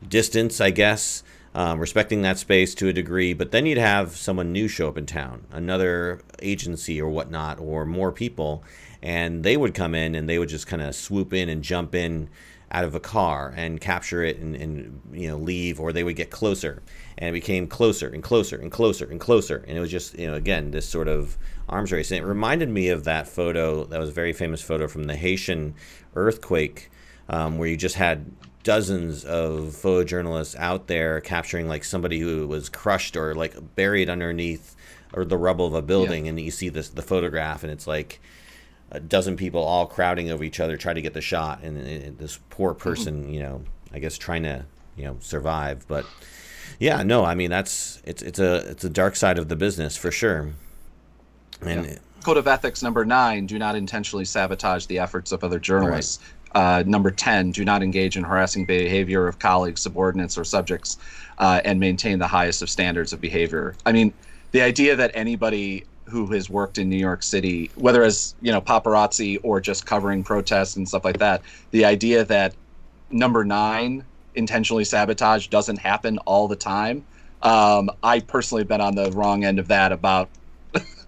distance, I guess um, respecting that space to a degree. But then you'd have someone new show up in town, another agency or whatnot, or more people, and they would come in and they would just kind of swoop in and jump in out of a car and capture it and, and you know leave or they would get closer and it became closer and closer and closer and closer and it was just you know again this sort of arms race and it reminded me of that photo that was a very famous photo from the haitian earthquake um, where you just had dozens of photojournalists out there capturing like somebody who was crushed or like buried underneath or the rubble of a building yeah. and you see this the photograph and it's like a dozen people all crowding over each other trying to get the shot and, and this poor mm-hmm. person you know i guess trying to you know survive but yeah no i mean that's it's it's a it's a dark side of the business for sure and yeah. code of ethics number nine do not intentionally sabotage the efforts of other journalists right. Uh, number 10, do not engage in harassing behavior of colleagues, subordinates, or subjects, uh, and maintain the highest of standards of behavior. I mean, the idea that anybody who has worked in New York City, whether as you know paparazzi or just covering protests and stuff like that, the idea that number nine, intentionally sabotage, doesn't happen all the time. Um, I personally have been on the wrong end of that about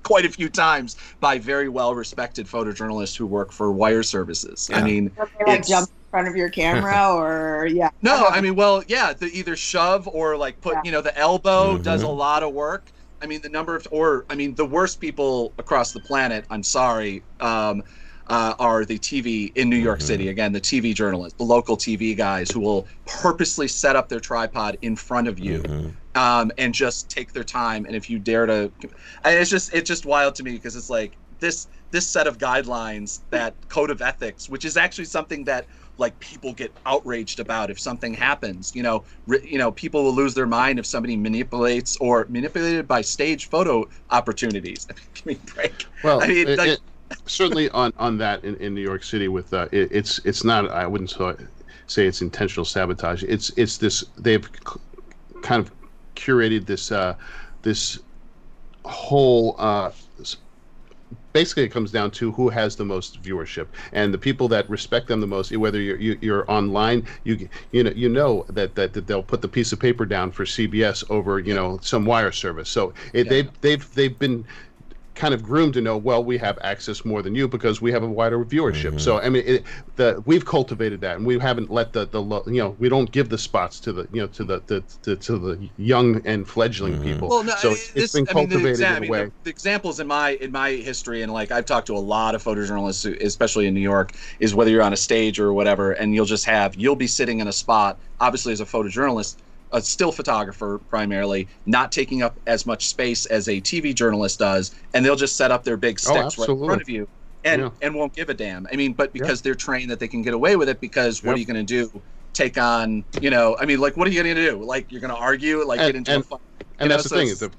quite a few times by very well respected photojournalists who work for wire services. Yeah. I mean, like jump in front of your camera or yeah. No, I mean, well, yeah, the either shove or like put, yeah. you know, the elbow mm-hmm. does a lot of work. I mean, the number of, or I mean, the worst people across the planet. I'm sorry. Um, uh, are the TV in New York mm-hmm. City. Again, the TV journalists, the local TV guys who will purposely set up their tripod in front of you mm-hmm. um, and just take their time. And if you dare to, and it's just it's just wild to me because it's like this this set of guidelines, that code of ethics, which is actually something that like people get outraged about if something happens. You know, ri- you know, people will lose their mind if somebody manipulates or manipulated by stage photo opportunities. I mean, break. Well, I mean, it, like, it, certainly on on that in, in New York City with uh, it, it's it's not I wouldn't say it's intentional sabotage. It's it's this they've kind of curated this uh, this whole. Uh, basically, it comes down to who has the most viewership, and the people that respect them the most. Whether you're you, are you are online, you you know you know that, that that they'll put the piece of paper down for CBS over you know some wire service. So it, yeah. they've they've they've been kind of groomed to know well we have access more than you because we have a wider viewership mm-hmm. so i mean it, the we've cultivated that and we haven't let the the you know we don't give the spots to the you know to the, the to, to the young and fledgling mm-hmm. people well no, so it's, this, it's been cultivated I mean, the exa- in a way the, the, examples in my in my history and like i've talked to a lot of photojournalists especially in new york is whether you're on a stage or whatever and you'll just have you'll be sitting in a spot obviously as a photojournalist a still photographer primarily, not taking up as much space as a TV journalist does, and they'll just set up their big sticks oh, right in front of you and yeah. and won't give a damn. I mean, but because they're trained that they can get away with it, because what yep. are you going to do? Take on, you know, I mean, like, what are you going to do? Like, you're going to argue, like, and, get into and, a fight. And that's know, the so thing. The,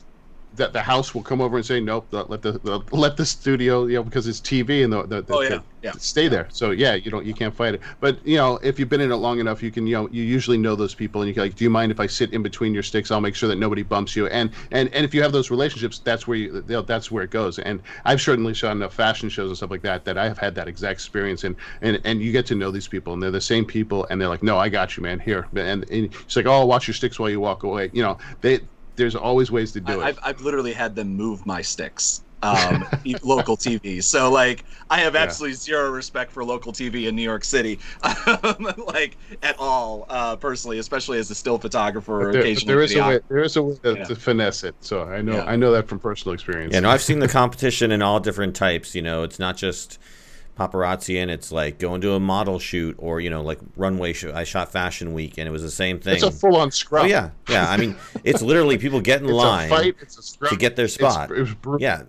that the house will come over and say nope let the, the let the studio you know because it's tv and the, the, the oh, yeah. yeah. stay there. So yeah you don't you can't fight it. But you know if you've been in it long enough you can you know you usually know those people and you can like do you mind if i sit in between your sticks? I'll make sure that nobody bumps you. And and and if you have those relationships that's where you you know, that's where it goes. And i've certainly shot enough fashion shows and stuff like that that i have had that exact experience. And and and you get to know these people and they're the same people and they're like no i got you man. Here. And, and it's like oh watch your sticks while you walk away. You know they there's always ways to do I, it. I've, I've literally had them move my sticks. um, local TV. So like, I have Yeah. absolutely zero respect for local TV in New York City, um, like at all, uh, personally, especially as a still photographer But there, occasionally there is a way. There is a way to, Yeah. to finesse it. So I know. Yeah. I know that from personal experience. Yeah, no, I've seen the competition in all different types. You know, it's not just paparazzi and it's like going to a model shoot or you know like runway shoot. I shot Fashion Week and it was the same thing. it's a full-on scrum. oh yeah, yeah. I mean, it's literally people get in It's line a fight. It's a scrum. to get their spot. It was brutal. Yeah,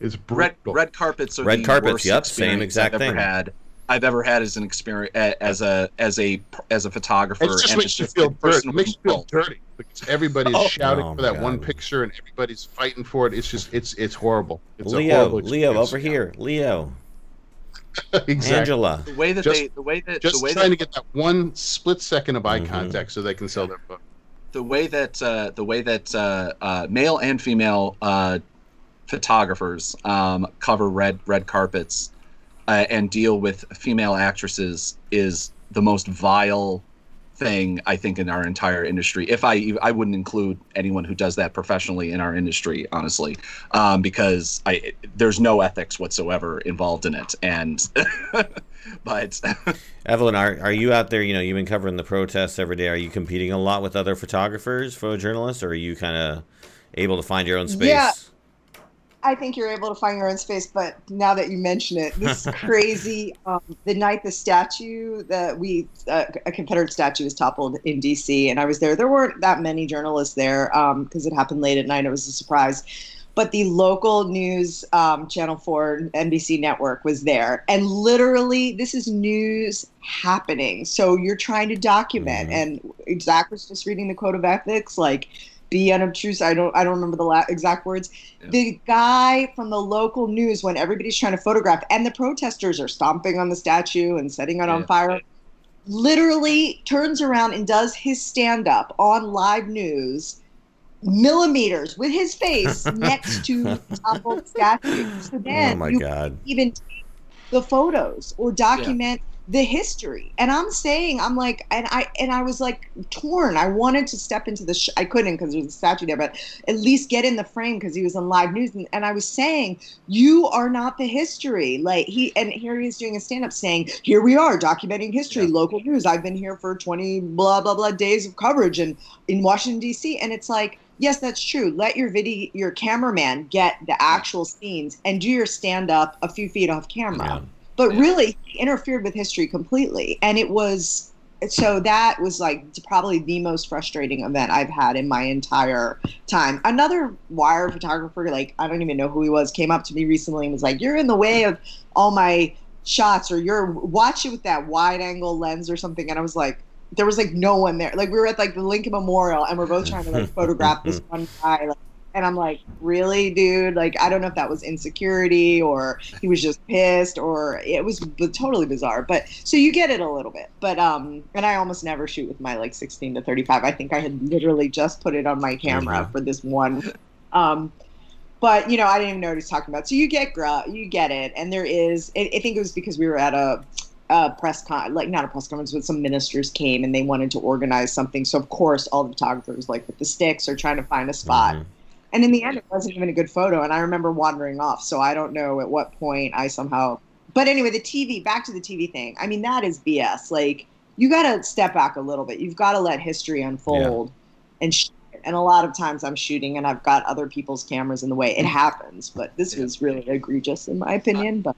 It's Red brutal. red carpets are Red the carpets, worst yep, same experience exact I've ever thing. had. I've ever had as an experience as a as a as a photographer. It just and makes you just feel dirty. personal It makes you feel dirty because everybody's Oh. shouting Oh for my that one picture and everybody's fighting for it. It's just it's it's horrible. It's a Leo, horrible Leo, over here, Leo, exactly. Angela. The way that Just- they the way that Just the way trying that to get that one split second of eye Mhm. contact so they can sell their book. the way that uh, the way that uh, uh, male and female uh, photographers um, cover red red carpets uh, and deal with female actresses is the most vile thing I think in our entire industry. If I I wouldn't include anyone who does that professionally in our industry, honestly, um, because I there's no ethics whatsoever involved in it. And but Evelyn, are are you out there? You know, you've been covering the protests every day. Are you competing a lot with other photographers, photojournalists, or are you kind of able to find your own space? Yeah. I think you're able to find your own space, but now that you mention it, this is crazy. um, the night the statue that we uh, a Confederate statue was toppled in D.C. and I was there. There weren't that many journalists there because it happened late at night. It was a surprise, but the local news um, Channel Four NBC network was there, and literally this is news happening. So you're trying to document, Mhm. and Zach was just reading the code of ethics, like be unobtrusive. I don't I don't remember the la- exact words. Yeah. The guy from the local news, when everybody's trying to photograph, and the protesters are stomping on the statue and setting it on Yeah. fire, literally turns around and does his stand up on live news. Millimeters with his face next to the toppled statue. So oh then oh my you god. even take the photos or document the history. And i'm saying i'm like and i and i was like torn. I wanted to step into the sh- i couldn't because there was a statue there but at least get in the frame because he was on live news. And, and i was saying you are not the history. Like he and here he's doing a stand-up saying here we are documenting history Yeah. local news. I've been here for 20 blah blah blah days of coverage and in washington d.c and it's like yes that's true. Let your video your cameraman get the actual scenes and do your stand-up a few feet off camera. Yeah. But Yeah. really he interfered with history completely. And it was so that was like probably the most frustrating event i've had in my entire time. Another wire photographer like i don't even know who he was came up to me recently and was like you're in the way of all my shots or you're watch it with that wide angle lens or something. And i was like there was like no one there. Like we were at like the lincoln memorial and we're both trying to like photograph this one guy like, and i'm like really dude? Like i don't know if that was insecurity or he was just pissed or it was totally bizarre. But so you get it a little bit. But um and i almost never shoot with my like 16 to 35 i think i had literally just put it on my camera for this one um but you know i didn't even know what he's talking about so you get gr- you get it. And there is I, I think it was because we were at a a press con like not a press conference but some ministers came and they wanted to organize something. So of course all the photographers like with the sticks are trying to find a spot Mhm. And in the end, it wasn't even a good photo. And I remember wandering off. So I don't know at what point I somehow. But anyway, the TV, back to the TV thing. I mean, that is BS. Like, you got to step back a little bit. You've got to let history unfold and shoot it. And a lot of times I'm shooting and I've got other people's cameras in the way. It happens. But this Yeah. was really egregious, in my opinion. But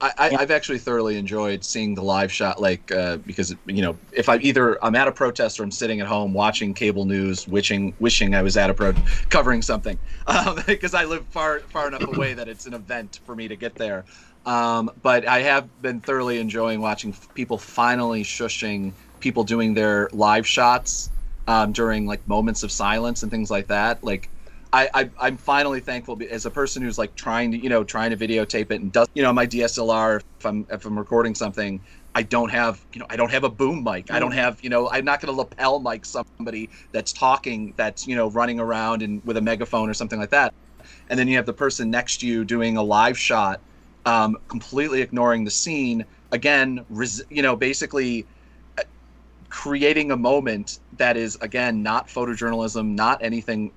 I, I, Yeah. I've actually thoroughly enjoyed seeing the live shot, like uh, because you know, if I either I'm at a protest or I'm sitting at home watching cable news, wishing wishing I was at a pro covering something, because I live far far enough away that it's an event for me to get there. Um, but I have been thoroughly enjoying watching f- people finally shushing people doing their live shots um, during like moments of silence and things like that. Like I, I I'm finally thankful as a person who's like trying to you know trying to videotape it and does you know my DSLR if I'm if I'm recording something I don't have you know I don't have a boom mic. I don't have you know I'm not going to lapel mic somebody that's talking that's you know running around and with a megaphone or something like that. And then you have the person next to you doing a live shot um, completely ignoring the scene again res- you know basically uh, creating a moment that is again not photojournalism not anything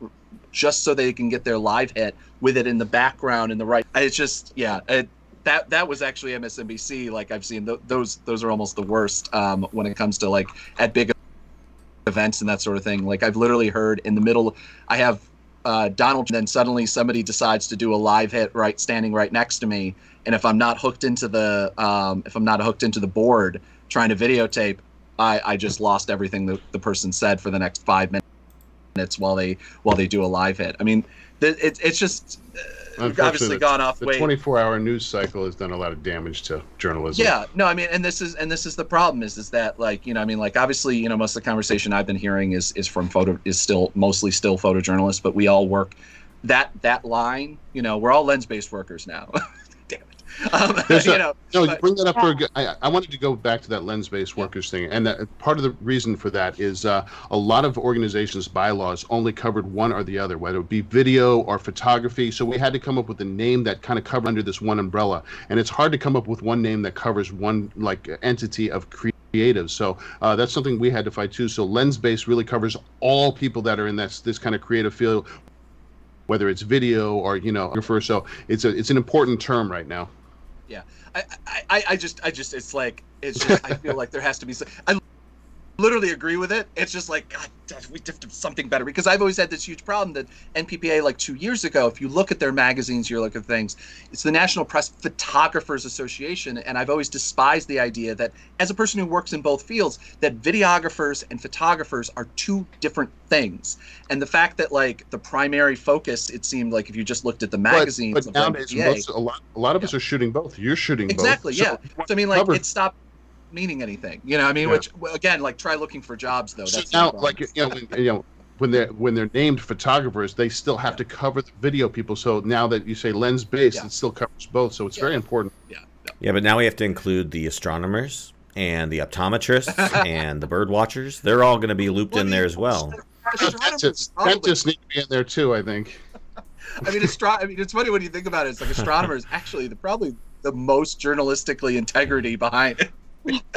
just so they can get their live hit with it in the background in the right. It's just yeah. It, that that was actually MSNBC. Like I've seen th- those those are almost the worst um, when it comes to like at big events and that sort of thing. Like I've literally heard in the middle, I have uh, Donald, and then suddenly somebody decides to do a live hit right standing right next to me, and if I'm not hooked into the um, if I'm not hooked into the board trying to videotape, I, I just lost everything the, the person said for the next five minutes while they while they do a live hit. I mean, it, it's just uh, obviously gone off the way. 24 hour news cycle has done a lot of damage to journalism. Yeah, no, I mean, and this is and this is the problem is is that like you know I mean like obviously you know most of the conversation I've been hearing is is from photo is still mostly still photojournalists, but we all work that that line. You know, we're all lens based workers now. Um, you know, no, but, you bring that up for. I, I wanted to go back to that lens-based workers thing, and that, part of the reason for that is uh, a lot of organizations' bylaws only covered one or the other, whether it be video or photography. So we had to come up with a name that kind of covered under this one umbrella, and it's hard to come up with one name that covers one like entity of creative. So uh, that's something we had to fight too. So lens-based really covers all people that are in this this kind of creative field, whether it's video or you know, so it's a it's an important term right now yeah. I, I, I just, I just, it's like, it's just, I feel like there has to be. I literally agree with it. It's just like, God, we have to something better because I've always had this huge problem that NPPA, like two years ago, if you look at their magazines, you look at things, it's the National Press Photographers Association. And I've always despised the idea that, as a person who works in both fields, that videographers and photographers are two different things. And the fact that, like, the primary focus, it seemed like if you just looked at the magazines, but, but nowadays, most, a lot, a lot of yeah. us are shooting both. You're shooting exactly, both. Exactly, yeah. So, I mean, like, it stopped meaning anything. You know, I mean, yeah. which again, like try looking for jobs though. So now, like you know, when, you know, when they're when they're named photographers, they still have yeah. to cover the video people. So now that you say lens based, yeah. it still covers both. So it's very important. Yeah. Yeah, but now we have to include the astronomers and the optometrists and the bird watchers. They're all going to be looped well, in there as well. Dentists, dentists need to be in there too, I think. I mean, astro- I mean, it's funny when you think about it. It's like astronomers actually the probably the most journalistically integrity behind it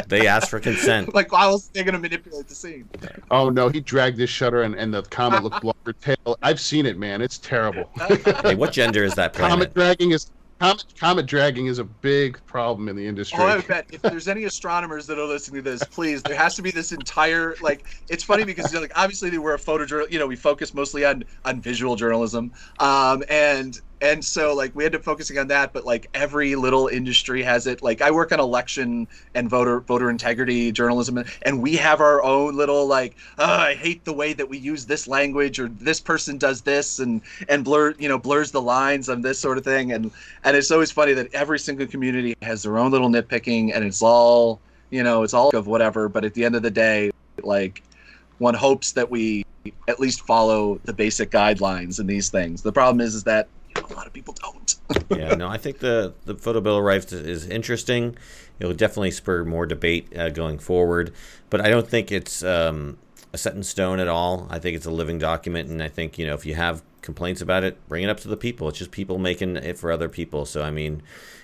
they asked for consent. like, why was they going to manipulate the scene? Oh no, he dragged his shutter and, and the comet looked longer tail. I've seen it, man. It's terrible. hey, what gender is that planet? Comet dragging is comet, comet dragging is a big problem in the industry. Oh, I bet if there's any astronomers that are listening to this, please, there has to be this entire like. It's funny because like obviously we're a photojournal. You know, we focus mostly on on visual journalism, um, and and so like we ended up focusing on that but like every little industry has it. Like i work on election and voter voter integrity journalism and we have our own little like oh, i hate the way that we use this language or this person does this and and blur you know blurs the lines on this sort of thing. And and it's always funny that every single community has their own little nitpicking and it's all you know it's all of whatever but at the end of the day like one hopes that we at least follow the basic guidelines in these things. The problem is is that a lot of people don't. yeah, no, I think the the photo bill of rights is, interesting. It will definitely spur more debate uh, going forward, but I don't think it's um, a set in stone at all. I think it's a living document, and I think you know if you have complaints about it, bring it up to the people. It's just people making it for other people. So I mean,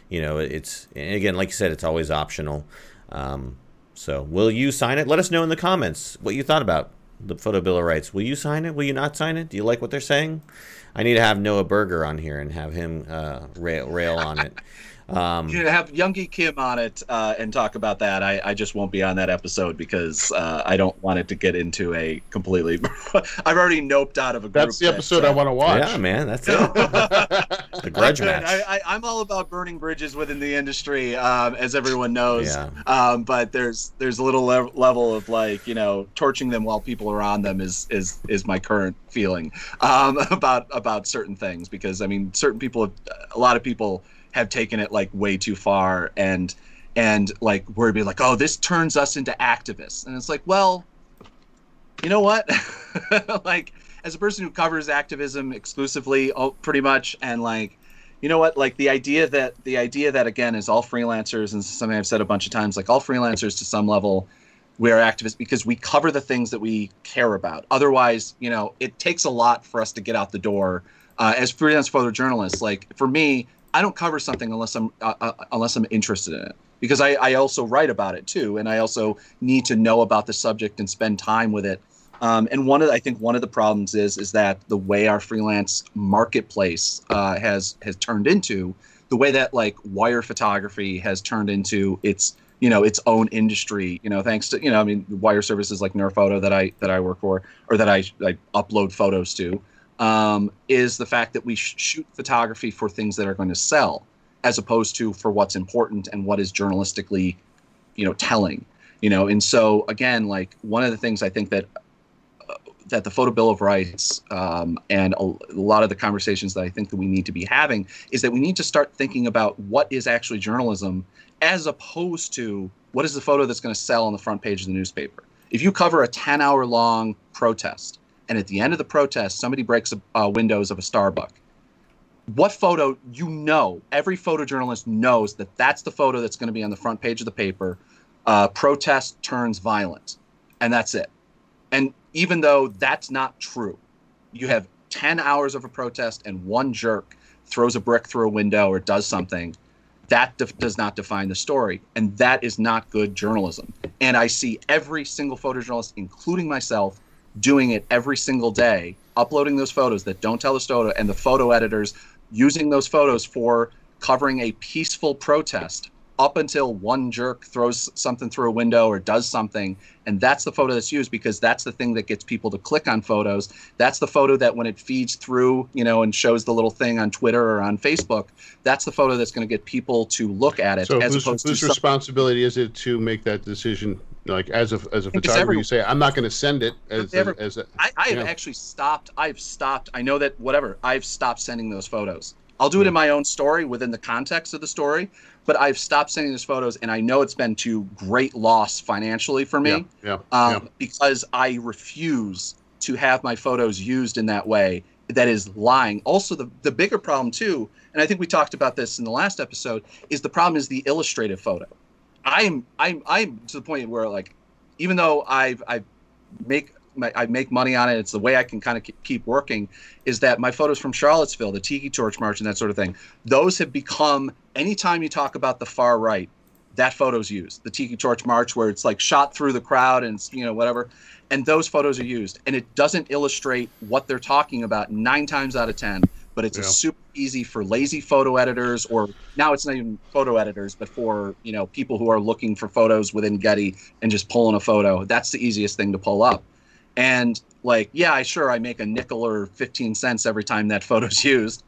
you know, it's again, like you said, it's always optional. Um, so will you sign it? Let us know in the comments what you thought about the photo bill of rights. Will you sign it? Will you not sign it? Do you like what they're saying? I need to have Noah Berger on here and have him uh, rail, rail on it. Um, you have Yunghi Kim on it uh, and talk about that. I, I just won't be on that episode because uh, I don't want it to get into a completely. I've already noped out of a group. That's the episode that, uh, I want to watch. Yeah, man, that's it. the grudge match. I, am all about burning bridges within the industry, um, as everyone knows. Yeah. Um, but there's there's a little le- level of like you know torching them while people are on them is is is my current feeling um, about about certain things because I mean certain people, a lot of people have taken it like way too far and and like we're be like, oh, this turns us into activists, and it's like, well, you know what, like as a person who covers activism exclusively, oh, pretty much, and like, you know what, like the idea that the idea that again is all freelancers, and something I've said a bunch of times, like all freelancers to some level we are activists because we cover the things that we care about. Otherwise, you know, it takes a lot for us to get out the door uh, as freelance photojournalists. Like for me, I don't cover something unless I'm uh, uh, unless I'm interested in it. Because I, I also write about it too, and I also need to know about the subject and spend time with it. Um, and one of the, I think one of the problems is is that the way our freelance marketplace uh, has has turned into the way that like wire photography has turned into its you know its own industry you know thanks to you know i mean wire services like Photo that i that i work for or that i, I upload photos to um, is the fact that we sh- shoot photography for things that are going to sell as opposed to for what's important and what is journalistically you know telling you know? And so again like one of the things i think that uh, that the photo bill of rights um, and a, a, lot of the conversations that i think that we need to be having is that we need to start thinking about what is actually journalism as opposed to what is the photo that's going to sell on the front page of the newspaper. If you cover a 10 hour long protest and at the end of the protest somebody breaks uh, windows of a starbucks. What photo you know every photojournalist knows that that's the photo that's going to be on the front page of the paper. Uh, protest turns violent and that's it. And even though that's not true you have 10 hours of a protest and one jerk throws a brick through a window or does something that def- does not define the story and that is not good journalism. And i see every single photojournalist including myself doing it every single day uploading those photos that don't tell the story and the photo editors using those photos for covering a peaceful protest up until one jerk throws something through a window or does something. And that's the photo that's used because that's the thing that gets people to click on photos. That's the photo that when it feeds through you know and shows the little thing on twitter or on facebook that's the photo that's going to get people to look at it so whose, whose responsibility is it to make that decision like as a as a photographer every, you say i'm not going to send it as, ever, as, as a, i, I have actually stopped i've stopped i know that whatever i've stopped sending those photos. I'll do it in my own story within the context of the story but i've stopped sending those photos and i know it's been to great loss financially for me yeah, yeah, um, yeah. because i refuse to have my photos used in that way that is lying. Also the, the bigger problem too and i think we talked about this in the last episode is the problem is the illustrative photo I'm I'm I'm to the point where like, even though I've I make my, I make money on it, it's the way I can kind of keep working. Is that my photos from Charlottesville, the Tiki Torch March, and that sort of thing? Those have become anytime you talk about the far right, that photo's used. The Tiki Torch March, where it's like shot through the crowd and you know whatever, and those photos are used, and it doesn't illustrate what they're talking about nine times out of ten but it's yeah. a super easy for lazy photo editors or now it's not even photo editors but for you know people who are looking for photos within getty and just pulling a photo. That's the easiest thing to pull up. And like yeah i sure i make a nickel or 15 cents every time that photo's used.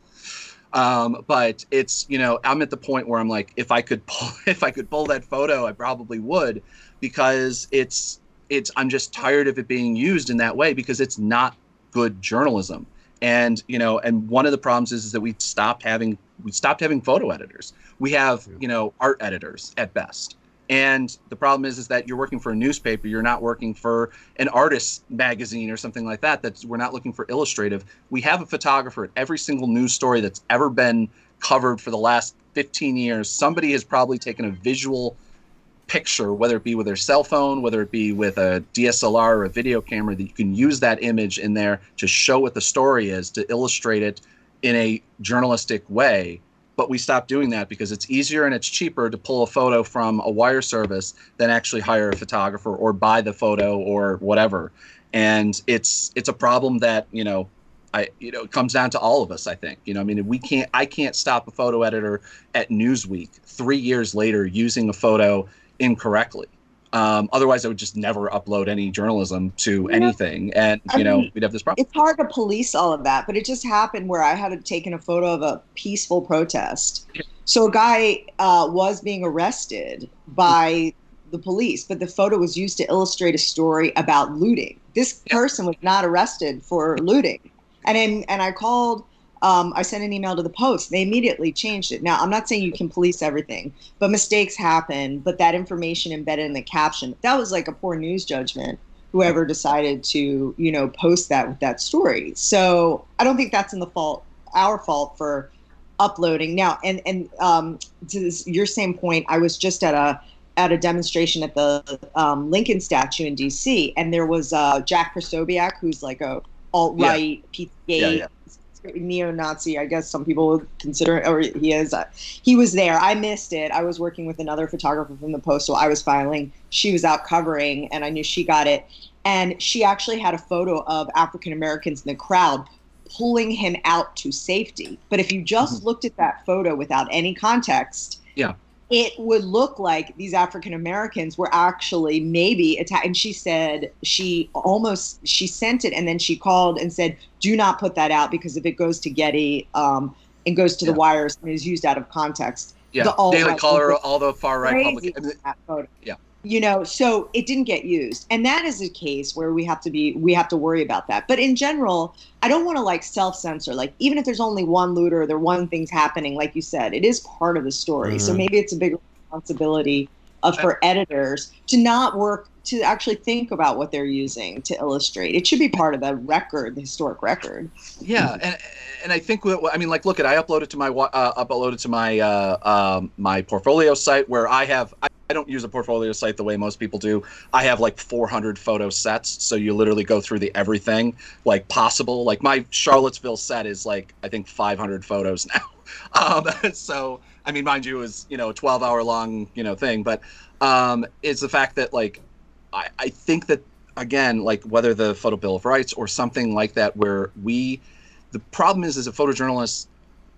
Um, but it's you know i'm at the point where i'm like if i could pull if i could pull that photo i probably would because it's it's i'm just tired of it being used in that way because it's not good journalism and you know and one of the problems is, is that we stopped having we stopped having photo editors. We have you know art editors at best. And the problem is is that you're working for a newspaper. You're not working for an artist magazine or something like that that's we're not looking for illustrative. We have a photographer at every single news story that's ever been covered for the last 15 years. Somebody has probably taken a visual picture, whether it be with their cell phone, whether it be with a DSLR or a video camera, that you can use that image in there to show what the story is, to illustrate it in a journalistic way. But we stopped doing that because it's easier and it's cheaper to pull a photo from a wire service than actually hire a photographer or buy the photo or whatever. And it's it's a problem that you know I you know it comes down to all of us. I think you know I mean we can't I can't stop a photo editor at Newsweek three years later using a photo incorrectly. Um, otherwise, I would just never upload any journalism to anything, and you I know mean, we'd have this problem. It's hard to police all of that, but it just happened where I had taken a photo of a peaceful protest. So a guy uh, was being arrested by the police, but the photo was used to illustrate a story about looting. This person was not arrested for looting, and in, and I called um, I sent an email to the Post. They immediately changed it. Now, I'm not saying you can police everything, but mistakes happen. But that information embedded in the caption, that was like a poor news judgment. Whoever decided to, you know, post that with that story. So I don't think that's in the fault, our fault for uploading now. And and um, to this, your same point, I was just at a at a demonstration at the um, Lincoln statue in D.C. and there was uh, Jack Posobiec, who's like a alt right, yeah. yeah, yeah neo-Nazi, I guess some people would consider, it, or he is. Uh, he was there. I missed it. I was working with another photographer from the Postal. I was filing. She was out covering, and I knew she got it. and she actually had a photo of African Americans in the crowd pulling him out to safety. But if you just mm-hmm. looked at that photo without any context, yeah, it would look like these African Americans were actually maybe attacked. And she said she almost she sent it and then she called and said, "Do not put that out because if it goes to Getty um, and goes to yeah. the wires and is used out of context." Yeah, the Daily Caller, all the far right public. Yeah, you know so it didn't get used. And that is a case where we have to be we have to worry about that. But in general i don't want to like self-censor. Like even if there's only one looter there one thing's happening like you said it is part of the story. Mm-hmm. so maybe it's a big responsibility of for editors to not work to actually think about what they're using to illustrate. It should be part of the record the historic record. Yeah and and i think i mean like look at i uploaded to my uh, uploaded to my uh, um, my portfolio site where i have I, I don't use a portfolio site the way most people do. I have like 400 photo sets, so you literally go through the everything like possible. Like my Charlottesville set is like I think 500 photos now. Um, so I mean, mind you, is you know a 12 hour long you know thing, but um, it's the fact that like I, I think that again, like whether the photo bill of rights or something like that, where we the problem is as a photojournalist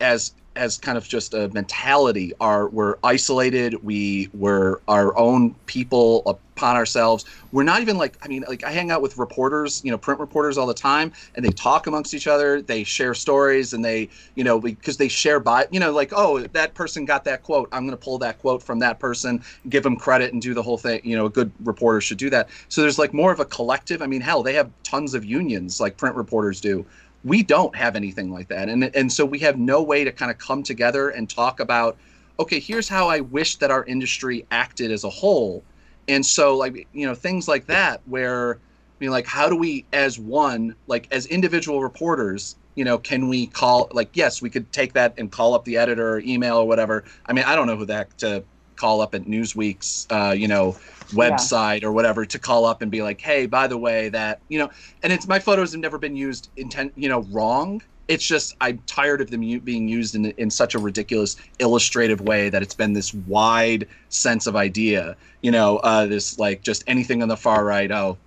as as kind of just a mentality are we're isolated we were our own people upon ourselves. We're not even like i mean like i hang out with reporters you know print reporters all the time and they talk amongst each other they share stories and they you know because they share by you know like oh that person got that quote i'm going to pull that quote from that person give them credit and do the whole thing you know a good reporter should do that. So there's like more of a collective i mean hell they have tons of unions like print reporters do we don't have anything like that. And and so we have no way to kind of come together and talk about okay here's how i wish that our industry acted as a whole. And so like you know things like that where i mean like how do we as one like as individual reporters you know can we call like yes we could take that and call up the editor or email or whatever. I mean i don't know who the heck to call up at newsweek's uh, you know website yeah. or whatever to call up and be like, hey, by the way, that you know, and it's my photos have never been used intent, you know, wrong. It's just I'm tired of them being used in in such a ridiculous illustrative way that it's been this wide sense of idea. You know, uh, this like just anything on the far right. Oh,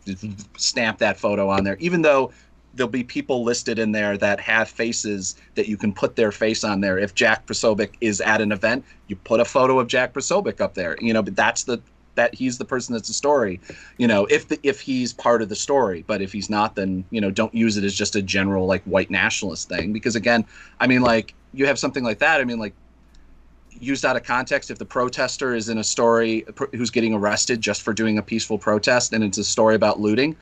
stamp that photo on there, even though there'll be people listed in there that have faces that you can put their face on there. If Jack Posobiec is at an event, you put a photo of Jack Posobiec up there. You know, but that's the that he's the person that's the story you know if the, if he's part of the story but if he's not then you know don't use it as just a general like white nationalist thing because again i mean like you have something like that i mean like used out of context if the protester is in a story who's getting arrested just for doing a peaceful protest and it's a story about looting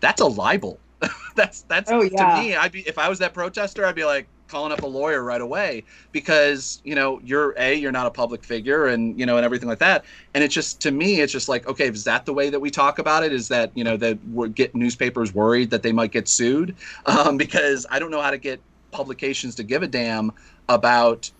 that's a libel that's that's oh, yeah. to me i'd be if i was that protester i'd be like calling up a lawyer right away because you know you're a you're not a public figure and you know and everything like that. And it's just to me it's just like okay is that the way that we talk about it? Is that you know that we get newspapers worried that they might get sued? Um, because i don't know how to get publications to give a damn about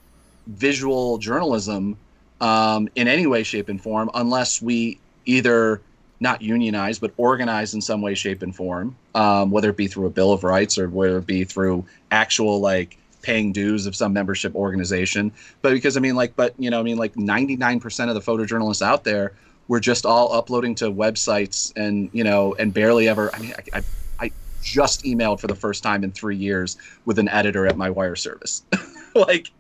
visual journalism um, in any way shape and form unless we either not unionized, but organized in some way, shape, and form, um, whether it be through a Bill of Rights or whether it be through actual like paying dues of some membership organization. But because I mean, like, but you know, I mean, like 99% of the photojournalists out there were just all uploading to websites and you know, and barely ever. I mean, I, I, I just emailed for the first time in three years with an editor at my wire service, like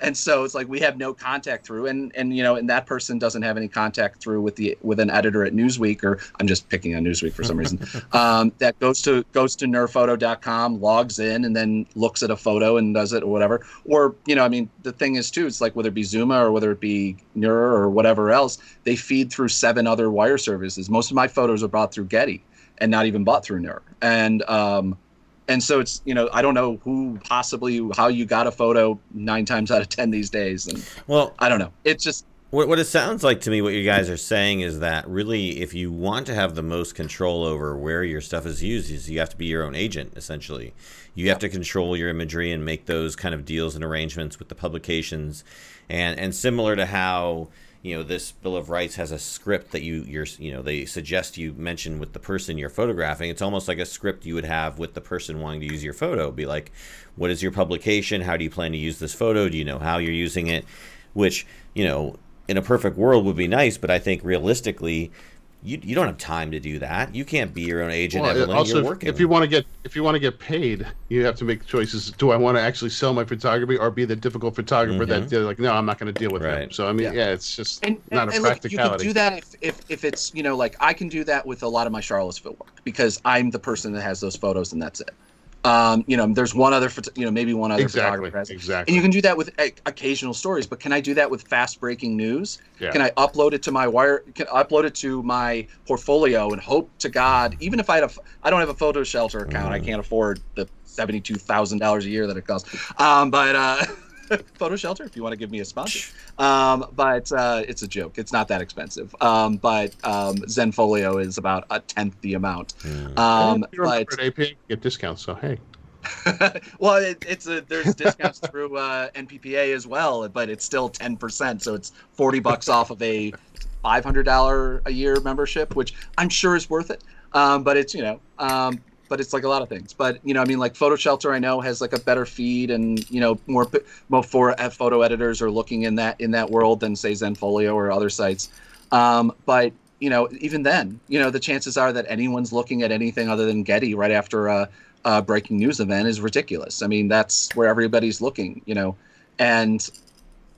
and so it's like we have no contact through and and you know and that person doesn't have any contact through with the with an editor at newsweek or i'm just picking on newsweek for some reason um, that goes to goes to nurphoto.com logs in and then looks at a photo and does it or whatever. Or you know i mean the thing is too it's like whether it be zuma or whether it be nur or whatever else they feed through seven other wire services. Most of my photos are bought through getty and not even bought through nur and um, and so it's you know I don't know who possibly how you got a photo nine times out of ten these days, and well I don't know. It's just what, what it sounds like to me. What you guys are saying is that really, if you want to have the most control over where your stuff is used, is you have to be your own agent essentially. You have to control your imagery and make those kind of deals and arrangements with the publications, and and similar to how you know this bill of rights has a script that you you're you know they suggest you mention with the person you're photographing. It's almost like a script you would have with the person wanting to use your photo. Be like what is your publication? How do you plan to use this photo? Do you know how you're using it? Which you know in a perfect world would be nice but i think realistically you you don't have time to do that. You can't be your own agent. Well, Evelyn. also, You're if- working. if you want to get if you want to get paid, you have to make choices. Do I want to actually sell my photography or be the difficult photographer that mm-hmm. they're like, no, I'm not going to deal with Right. him. So I mean, Yeah. yeah, it's just and, not and, a and look, you can do that if, if if it's you know like I can do that with a lot of my Charlottesville work because I'm the person that has those photos and that's it. Um, you know, there's one other, you know, maybe one other exactly, photographer exactly. And you can do that with uh, occasional stories, but can I do that with fast breaking news? Yeah. Can I upload it to my wire? Can I upload it to my portfolio and hope to God, even if I had a, I don't have a PhotoShelter account, I can't afford the seventy-two thousand dollars a year that it costs. Um, but uh, PhotoShelter, if you want to give me a sponsor. Um, but uh, it's a joke. It's not that expensive. Um, but um, Zenfolio is about a tenth the amount. Mm. Um, but you get discounts. So hey, well, it, it's a there's discounts through uh, NPPA as well, but it's still ten percent, so it's forty bucks off of a five hundred dollar a year membership, which I'm sure is worth it. Um, but it's you know, um, but it's like a lot of things. But you know, I mean, like PhotoShelter, I know has like a better feed and you know more more for uh, photo editors are looking in that in that world than say Zenfolio or other sites. Um, but you know, even then, you know, the chances are that anyone's looking at anything other than Getty right after a, a breaking news event is ridiculous. I mean, that's where everybody's looking, you know, and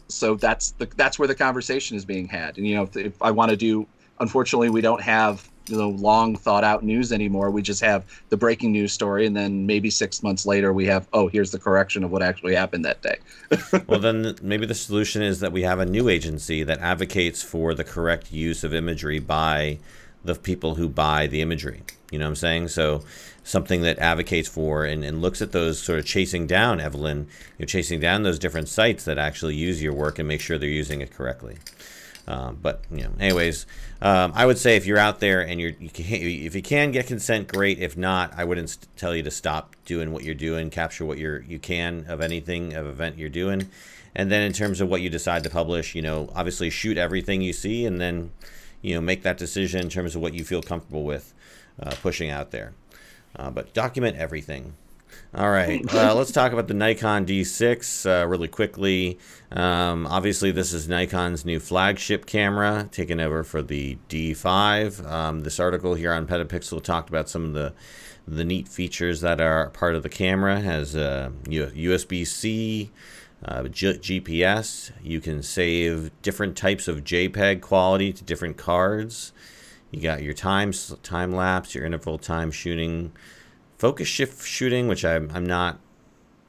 so that's the that's where the conversation is being had. And you know, if, if I want to do, unfortunately, we don't have you know long thought out news anymore. We just have the breaking news story, and then maybe six months later we have oh here's the correction of what actually happened that day. well, then maybe the solution is that we have a new agency that advocates for the correct use of imagery by the people who buy the imagery. You know what I'm saying? So something that advocates for and, and looks at those sort of chasing down, Evelyn, you're chasing down those different sites that actually use your work and make sure they're using it correctly. Um, but you know, anyways, um, I would say if you're out there and you're, you can, if you can get consent, great. If not, I wouldn't tell you to stop doing what you're doing. Capture what you're you can of anything of event you're doing, and then in terms of what you decide to publish, you know, obviously shoot everything you see, and then you know make that decision in terms of what you feel comfortable with uh, pushing out there. Uh, but document everything. All right, uh, let's talk about the Nikon D6 uh, really quickly. Um, obviously, this is Nikon's new flagship camera, taking over for the D5. Um, this article here on Petapixel talked about some of the the neat features that are part of the camera. It has uh, USB C. Uh, G- GPS. You can save different types of JPEG quality to different cards. You got your time time lapse, your interval time shooting, focus shift shooting, which I'm I'm not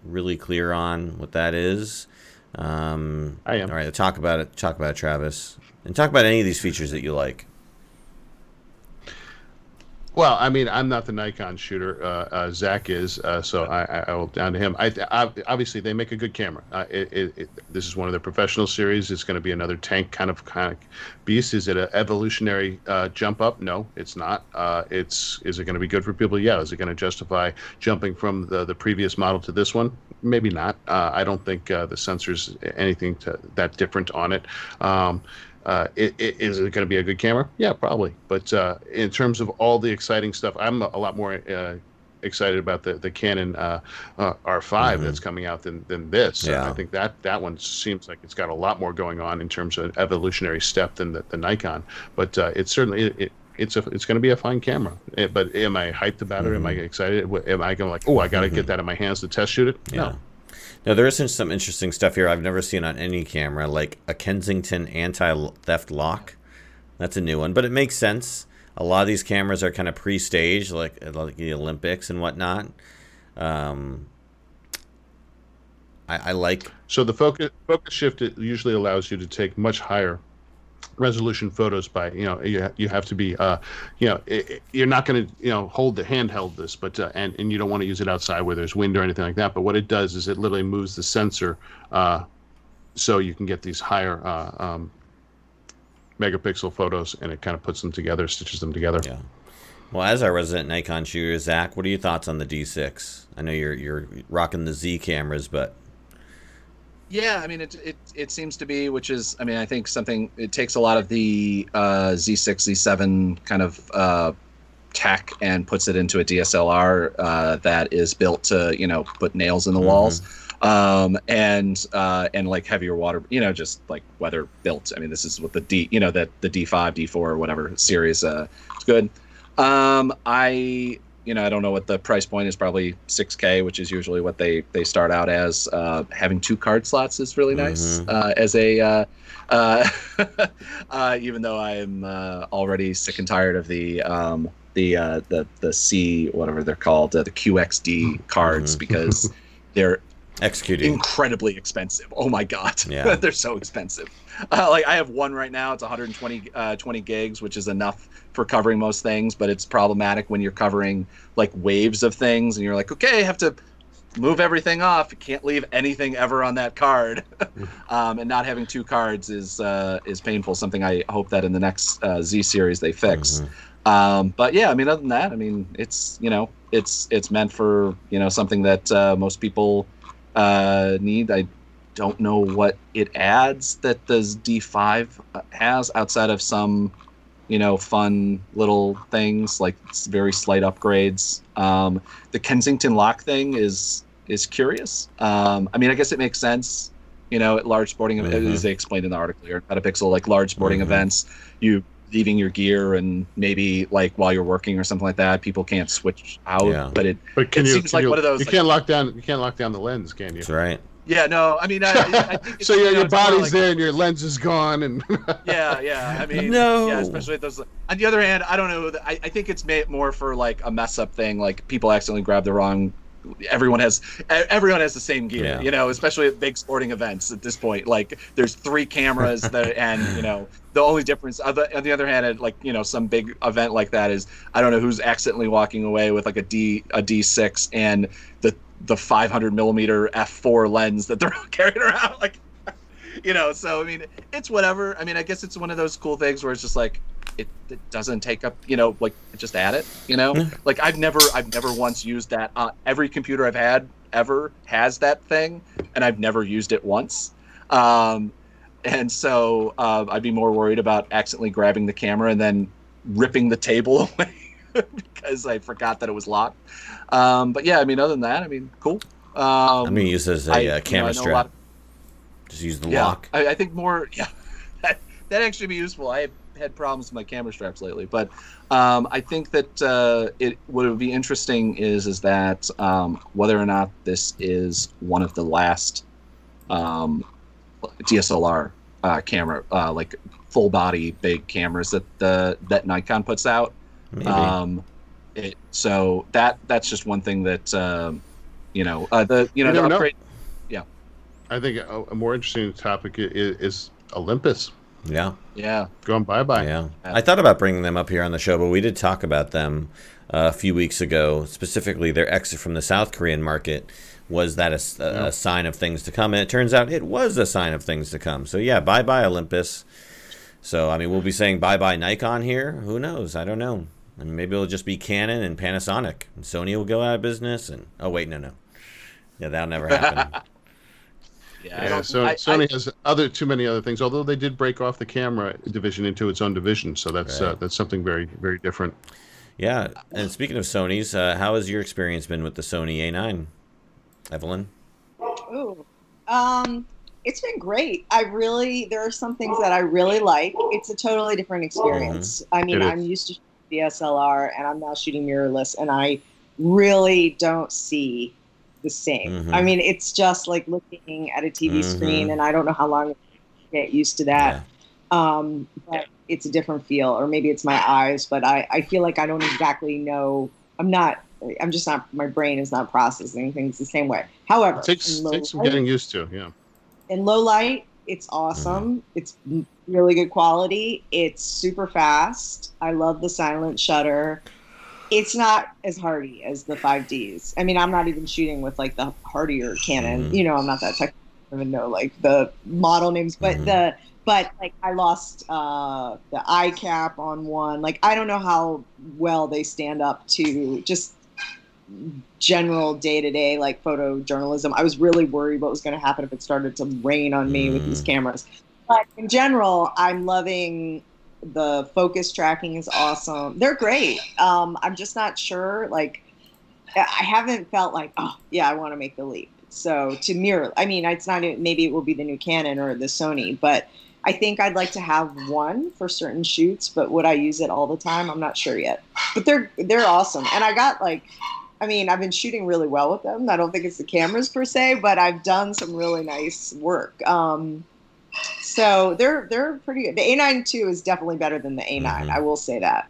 really clear on what that is. Um, I am. All right, talk about it. Talk about it, Travis, and talk about any of these features that you like. Well, I mean, I'm not the Nikon shooter. Uh, uh, Zach is, uh, so I, I, will down to him. I, I, obviously, they make a good camera. Uh, it, it, it, this is one of their professional series. It's going to be another tank kind of kind of beast. Is it an evolutionary uh, jump up? No, it's not. Uh, it's is it going to be good for people? Yeah. Is it going to justify jumping from the the previous model to this one? Maybe not. I don't think the sensors anything to, that different on it. Um, uh, it, it, is it going to be a good camera? Yeah, probably. But uh, in terms of all the exciting stuff, I'm a lot more uh, excited about the the Canon uh, uh, R5 Mhm. that's coming out than than this. Yeah. I think that that one seems like it's got a lot more going on in terms of evolutionary step than the, the Nikon. But uh, it's certainly it, it, it's a it's going to be a fine camera. Eh, but am I hyped about it? Am I excited? Am I going to like, oh, I got to get that in my hands to test shoot it? Yeah. No. Now there is some- interesting stuff here I've never seen on any camera, like a Kensington anti-theft lock. That's a new one, but it makes sense. A lot of these cameras are kind of pre-staged, like like the Olympics and whatnot. Um, I, I like So the focus focus shift it usually allows you to take much higher resolution photos by you know you, you have to be uh you know i i- you're not going to you know hold the handheld this but uh, and and you don't want to use it outside where there's wind or anything like that but what it does is it literally moves the sensor uh so you can get these higher uh, um, megapixel photos and it kind of puts them together stitches them together yeah. Well, as our resident Nikon shooter, Zach, what are your thoughts on the D6? I know you're you're rocking the Z cameras, but Yeah, I mean it, it it seems to be, which is, I mean, I think something. It takes a lot of the uh, Z6, Z7 kind of uh, tech and puts it into a DSLR uh, that is built to, you know, put nails in the walls. um, and uh, and like heavier water, you know, just like weather built. I mean, this is what the D, you know, that the D5, D4, or whatever series. Uh, it's good. Um, I you know, I don't know what the price point is. Probably 6K, which is usually what they they start out as. Uh, having two card slots is really nice Mhm. uh, as a. Uh, uh, uh, even though I am uh, already sick and tired of the um, the uh, the the C whatever they're called uh, the QXD cards Mhm. because they're Executing. incredibly expensive. Oh my god, Yeah. they're so expensive. Uh, like I have one right now. It's 120 uh, 20 gigs, which is enough for covering most things, but it's problematic when you're covering like waves of things, and you're like, okay, I have to move everything off. You can't leave anything ever on that card, um, and not having two cards is uh, is painful. Something I hope that in the next uh, Z series they fix. Mhm. Um, but yeah, I mean, other than that, I mean, it's you know, it's it's meant for you know something that uh, most people uh, need. I don't know what it adds that the D5 has outside of some you know fun little things like very slight upgrades. Um, the Kensington lock thing is is curious. Um, I mean, I guess it makes sense. You know, at large sporting Mhm. as they explained in the article here, at a pixel like large sporting Mhm. events, you leaving your gear and maybe like while you're working or something like that, people can't switch out. Yeah. But it, But can It you? seems can like you, one of those, You like- can't lock down. You can't lock down the lens, can you? That's right. Yeah, no, I mean, I, I think it's, so you your, know, your body's like- there and your lens is gone, and Yeah, yeah. I mean, No. Yeah, especially at those. On the other hand, I don't know. I, I think it's made more for like a mess up thing. Like people accidentally grab the wrong. Everyone has everyone has the same gear, Yeah. you know. Especially at big sporting events at this point, like there's three cameras that, and you know, the only difference. On the, on the other hand, at like you know, some big event like that is I don't know who's accidentally walking away with like a D a D6 and the the 500 millimeter f4 lens that they're carrying around, like you know so i mean it's whatever. I mean i guess it's one of those cool things where it's just like it, it doesn't take up you know like just add it you know? Yeah. like i've never i've never once used that uh, every computer i've had ever has that thing and i've never used it once. Um and so uh, i'd be more worried about accidentally grabbing the camera and then ripping the table away because i forgot that it was locked um but yeah i mean other than that i mean cool um I'm gonna use this as I- a you uh, I camera know strap. of- Just use the yeah, lock. I, I think more. Yeah, that that actually be useful. I have had problems with my camera straps lately, but um, I think that uh, it what would be interesting is is that um, whether or not this is one of the last um, DSLR uh, camera, uh, like full body big cameras that the that Nikon puts out. Maybe. Um, it, so that that's just one thing that um, you know uh, the you know You the never know. upgrade. I think a, a more interesting topic is, is Olympus yeah. Yeah, going bye bye. Yeah. I thought about bringing them up here on the show, but we did talk about them uh, a few weeks ago. Specifically, their exit from the South Korean market. Was that a s- a, a Yeah. sign of things to come? And it turns out it was a sign of things to come. So, yeah, bye bye, Olympus. So, I mean, we'll be saying bye bye, Nikon here. Who knows? I don't know. I mean, maybe it'll just be Canon and Panasonic. And Sony will go out of business. And, oh, wait, no, no. Yeah, that'll never happen. yeah. Yeah, so I- I- Sony has other too many other things. Although they did break off the camera division into its own division, so that's uh, that's something very very different. yeah. And speaking of Sony's, uh, how has your experience been with the Sony A9? Evelyn? Ooh. Um, it's been great. I really there are some things that I really like. It's a totally different experience. I mean, It is. I'm used to DSLR and I'm now shooting mirrorless and I really don't see the same. Mhm. I mean, it's just like looking at a TV screen Mhm. and I don't know how long it takes to get used to that. Um, but it's a different feel or maybe it's my eyes, but I, I feel like I don't exactly know. I'm not I'm just not my brain is not processing things the same way. However, It takes in low takes some light- getting used to. Yeah. in low light it's awesome. It's really good quality. It's super fast. I love the silent shutter. It's not as hardy as the 5ds i mean i'm not even shooting with like the hardier canon Mhm. you know i'm not that technical I don't even know like the model names but Mhm. the but like i lost uh the eye cap on one. Like i don't know how well they stand up to just general day to day like photojournalism. I was really worried what was going to happen if it started to rain on me with these Mm. cameras. But in general, I'm loving the focus tracking is awesome. They're great. Um, I'm just not sure. Like, I haven't felt like, oh yeah, I want to make the leap. So to mirror, I mean, it's not maybe it will be the new Canon or the Sony, but I think I'd like to have one for certain shoots. But would I use it all the time? I'm not sure yet. But they're they're awesome, and I got like. I mean, I've been shooting really well with them. I don't think it's the cameras per se, but I've done some really nice work. Um, so they're they're pretty good. The A9 II is definitely better than the A9. Mhm. I will say that.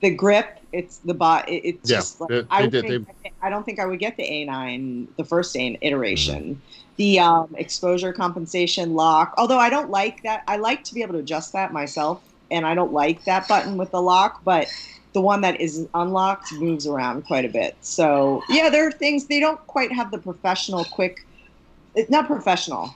The grip, it's the bot. It, it's Yeah, just like they- I, they did- think- I don't think I would get the A9, the first A iteration. The um, exposure compensation lock, although I don't like that. I like to be able to adjust that myself, and I don't like that button with the lock, but the one that is unlocked moves around quite a bit. So yeah, there are things they don't quite have the professional quick. Not professional.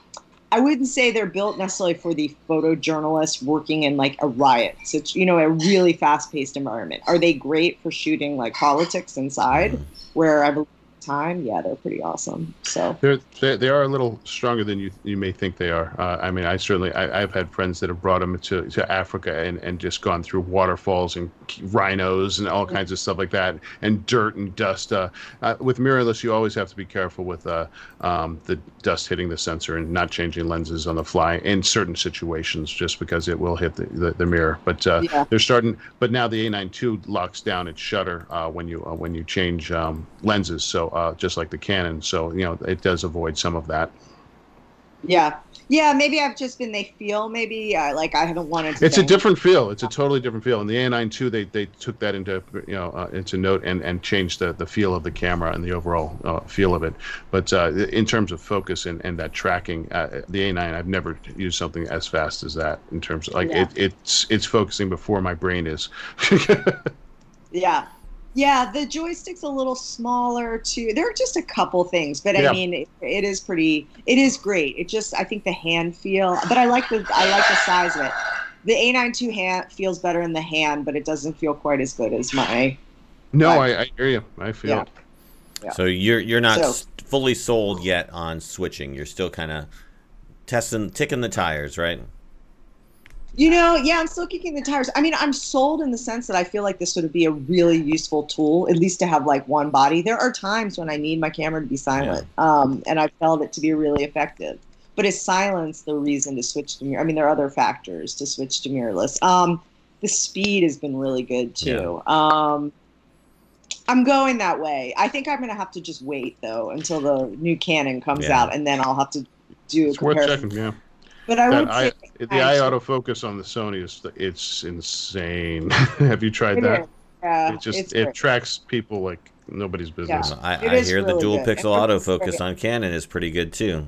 I wouldn't say they're built necessarily for the photojournalist working in like a riot, such you know, a really fast-paced environment. Are they great for shooting like politics inside, where I believe time? Yeah, they're pretty awesome. So They're, they they are a little stronger than you you may think they are. Uh, I mean, I certainly I, I've had friends that have brought them to, to Africa and, and just gone through waterfalls and rhinos and all kinds of stuff like that, and dirt and dust. Uh, uh, with mirrorless, you always have to be careful with uh, um, the dust hitting the sensor and not changing lenses on the fly in certain situations, just because it will hit the, the, the mirror. But uh, Yeah. they're starting. But now the A9 II locks down its shutter uh, when you uh, when you change um, lenses. So uh, just like the Canon, so you know it does avoid some of that. yeah, yeah. Maybe I've just been. They feel maybe uh, like I haven't wanted to. It's a different feel. It's a totally different feel. And the A9 II, they they took that into you know uh, into note and and changed the, the feel of the camera and the overall uh, feel of it. But uh, in terms of focus and, and that tracking, uh, the A9, I've never used something as fast as that. In terms of like Yeah. it, it's it's focusing before my brain is. Yeah. Yeah, the joystick's a little smaller too. There are just a couple things, but Yeah. I mean, it, it is pretty. It is great. It just, I think the hand feel, but I like the, I like the size of it. The A92 hand feels better in the hand, but it doesn't feel quite as good as my. no, I, I hear you. I feel Yeah. it. Yeah. So you're you're not So- fully sold yet on switching. You're still kind of testing, ticking the tires, right? You know, yeah, I'm still kicking the tires. I mean, I'm sold in the sense that I feel like this would be a really useful tool, at least to have like one body. There are times when I need my camera to be silent, um, and I've felt it to be really effective. But is silence the reason to switch to mirror? I mean, there are other factors to switch to mirrorless. Um, the speed has been really good too. Um, I'm going that way. I think I'm going to have to just wait though until the new Canon comes Yeah. out, and then I'll have to do a It's worth comparison. checking. Yeah. But I would That say the eye autofocus on the Sony is it's insane. Have you tried it that? is. Yeah, it just it great. tracks people like nobody's business. Yeah. I, I is hear the dual good. pixel autofocus on Canon is pretty good too.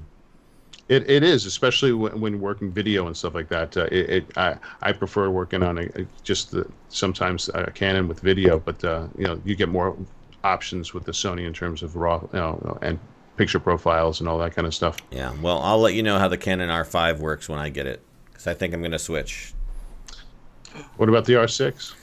It, it is, especially when, when working video and stuff like that. Uh, it, it I, I prefer working on a, a- just the, sometimes a Canon with video, but uh, you know you get more options with the Sony in terms of raw, you know, and picture profiles and all that kind of stuff. Yeah. Well, I'll let you know how the Canon R5 works when I get it, because I think I'm gonna switch. What about the R6?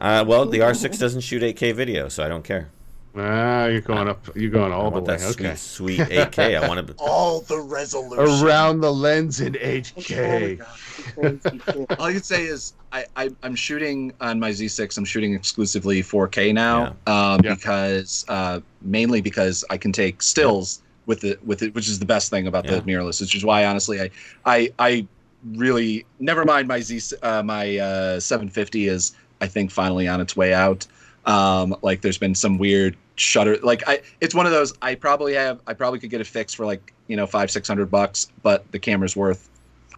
Uh, well, the R6 doesn't shoot 8K video, so I don't care. Ah, you're going up. You're going I all the want way. that Okay. sweet, sweet 8K. I want to. All the resolution. Around the lens in Oh 8K. God. All I can say is I, I I'm shooting on my Z6. I'm shooting exclusively 4K now, um, Yeah. because uh, mainly because I can take stills with it with it, which is the best thing about Yeah. the mirrorless. Which is why honestly I I I really never mind my Z uh, my uh, 750 is I think finally on its way out. Um, like there's been some weird shutter like I it's one of those I probably have I probably could get a fix for like you know five six hundred bucks, but the camera's worth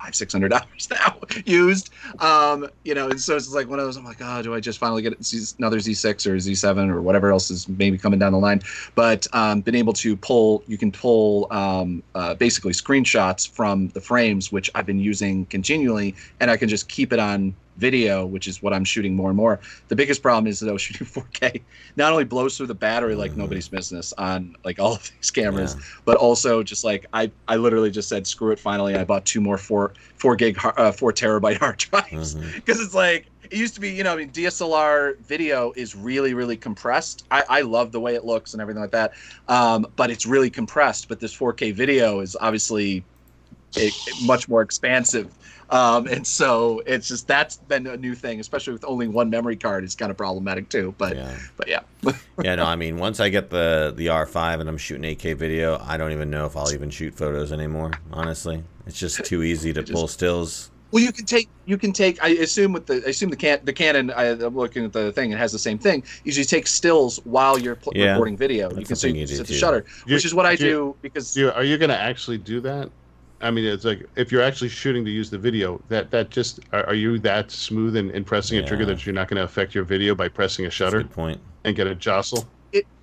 five six hundred dollars now used. Um, you know, and so it's like one of those. I'm like, oh, do I just finally get another Z6 or Z7 or whatever else is maybe coming down the line? But um, been able to pull, you can pull um, uh, basically screenshots from the frames, which I've been using continually, and I can just keep it on video, which is what I'm shooting more and more. The biggest problem is that I was shooting 4K not only blows through the battery like Mhm. nobody's business on like all of these cameras, Yeah. but also just like I, I literally just said screw it. Finally, I bought two more four four gig uh, four terabyte hard drives because it's like it used to be. You know, I mean, DSLR video is really really compressed. I, I love the way it looks and everything like that, um, but it's really compressed. But this 4K video is obviously it, it much more expansive. Um, and so it's just that's been a new thing, especially with only one memory card. It's kind of problematic too. But Yeah. but yeah, yeah, no, I mean, once I get the the R5 and I'm shooting 8K video, I don't even know if I'll even shoot photos anymore. Honestly, it's just too easy to Just- pull stills. Well, you can take you can take. I assume with the I assume the can the Canon. I, I'm looking at the thing. It has the same thing. You usually take stills while you're pl- Yeah, recording video. you can a so you you can set the shutter, You- which is what I you- do because You, are you going to actually do that? I mean, it's like if you're actually shooting to use the video, that that just are, are you that smooth in, in pressing a trigger that you're not going to affect your video by pressing a That's a shutter good point. and get a jostle?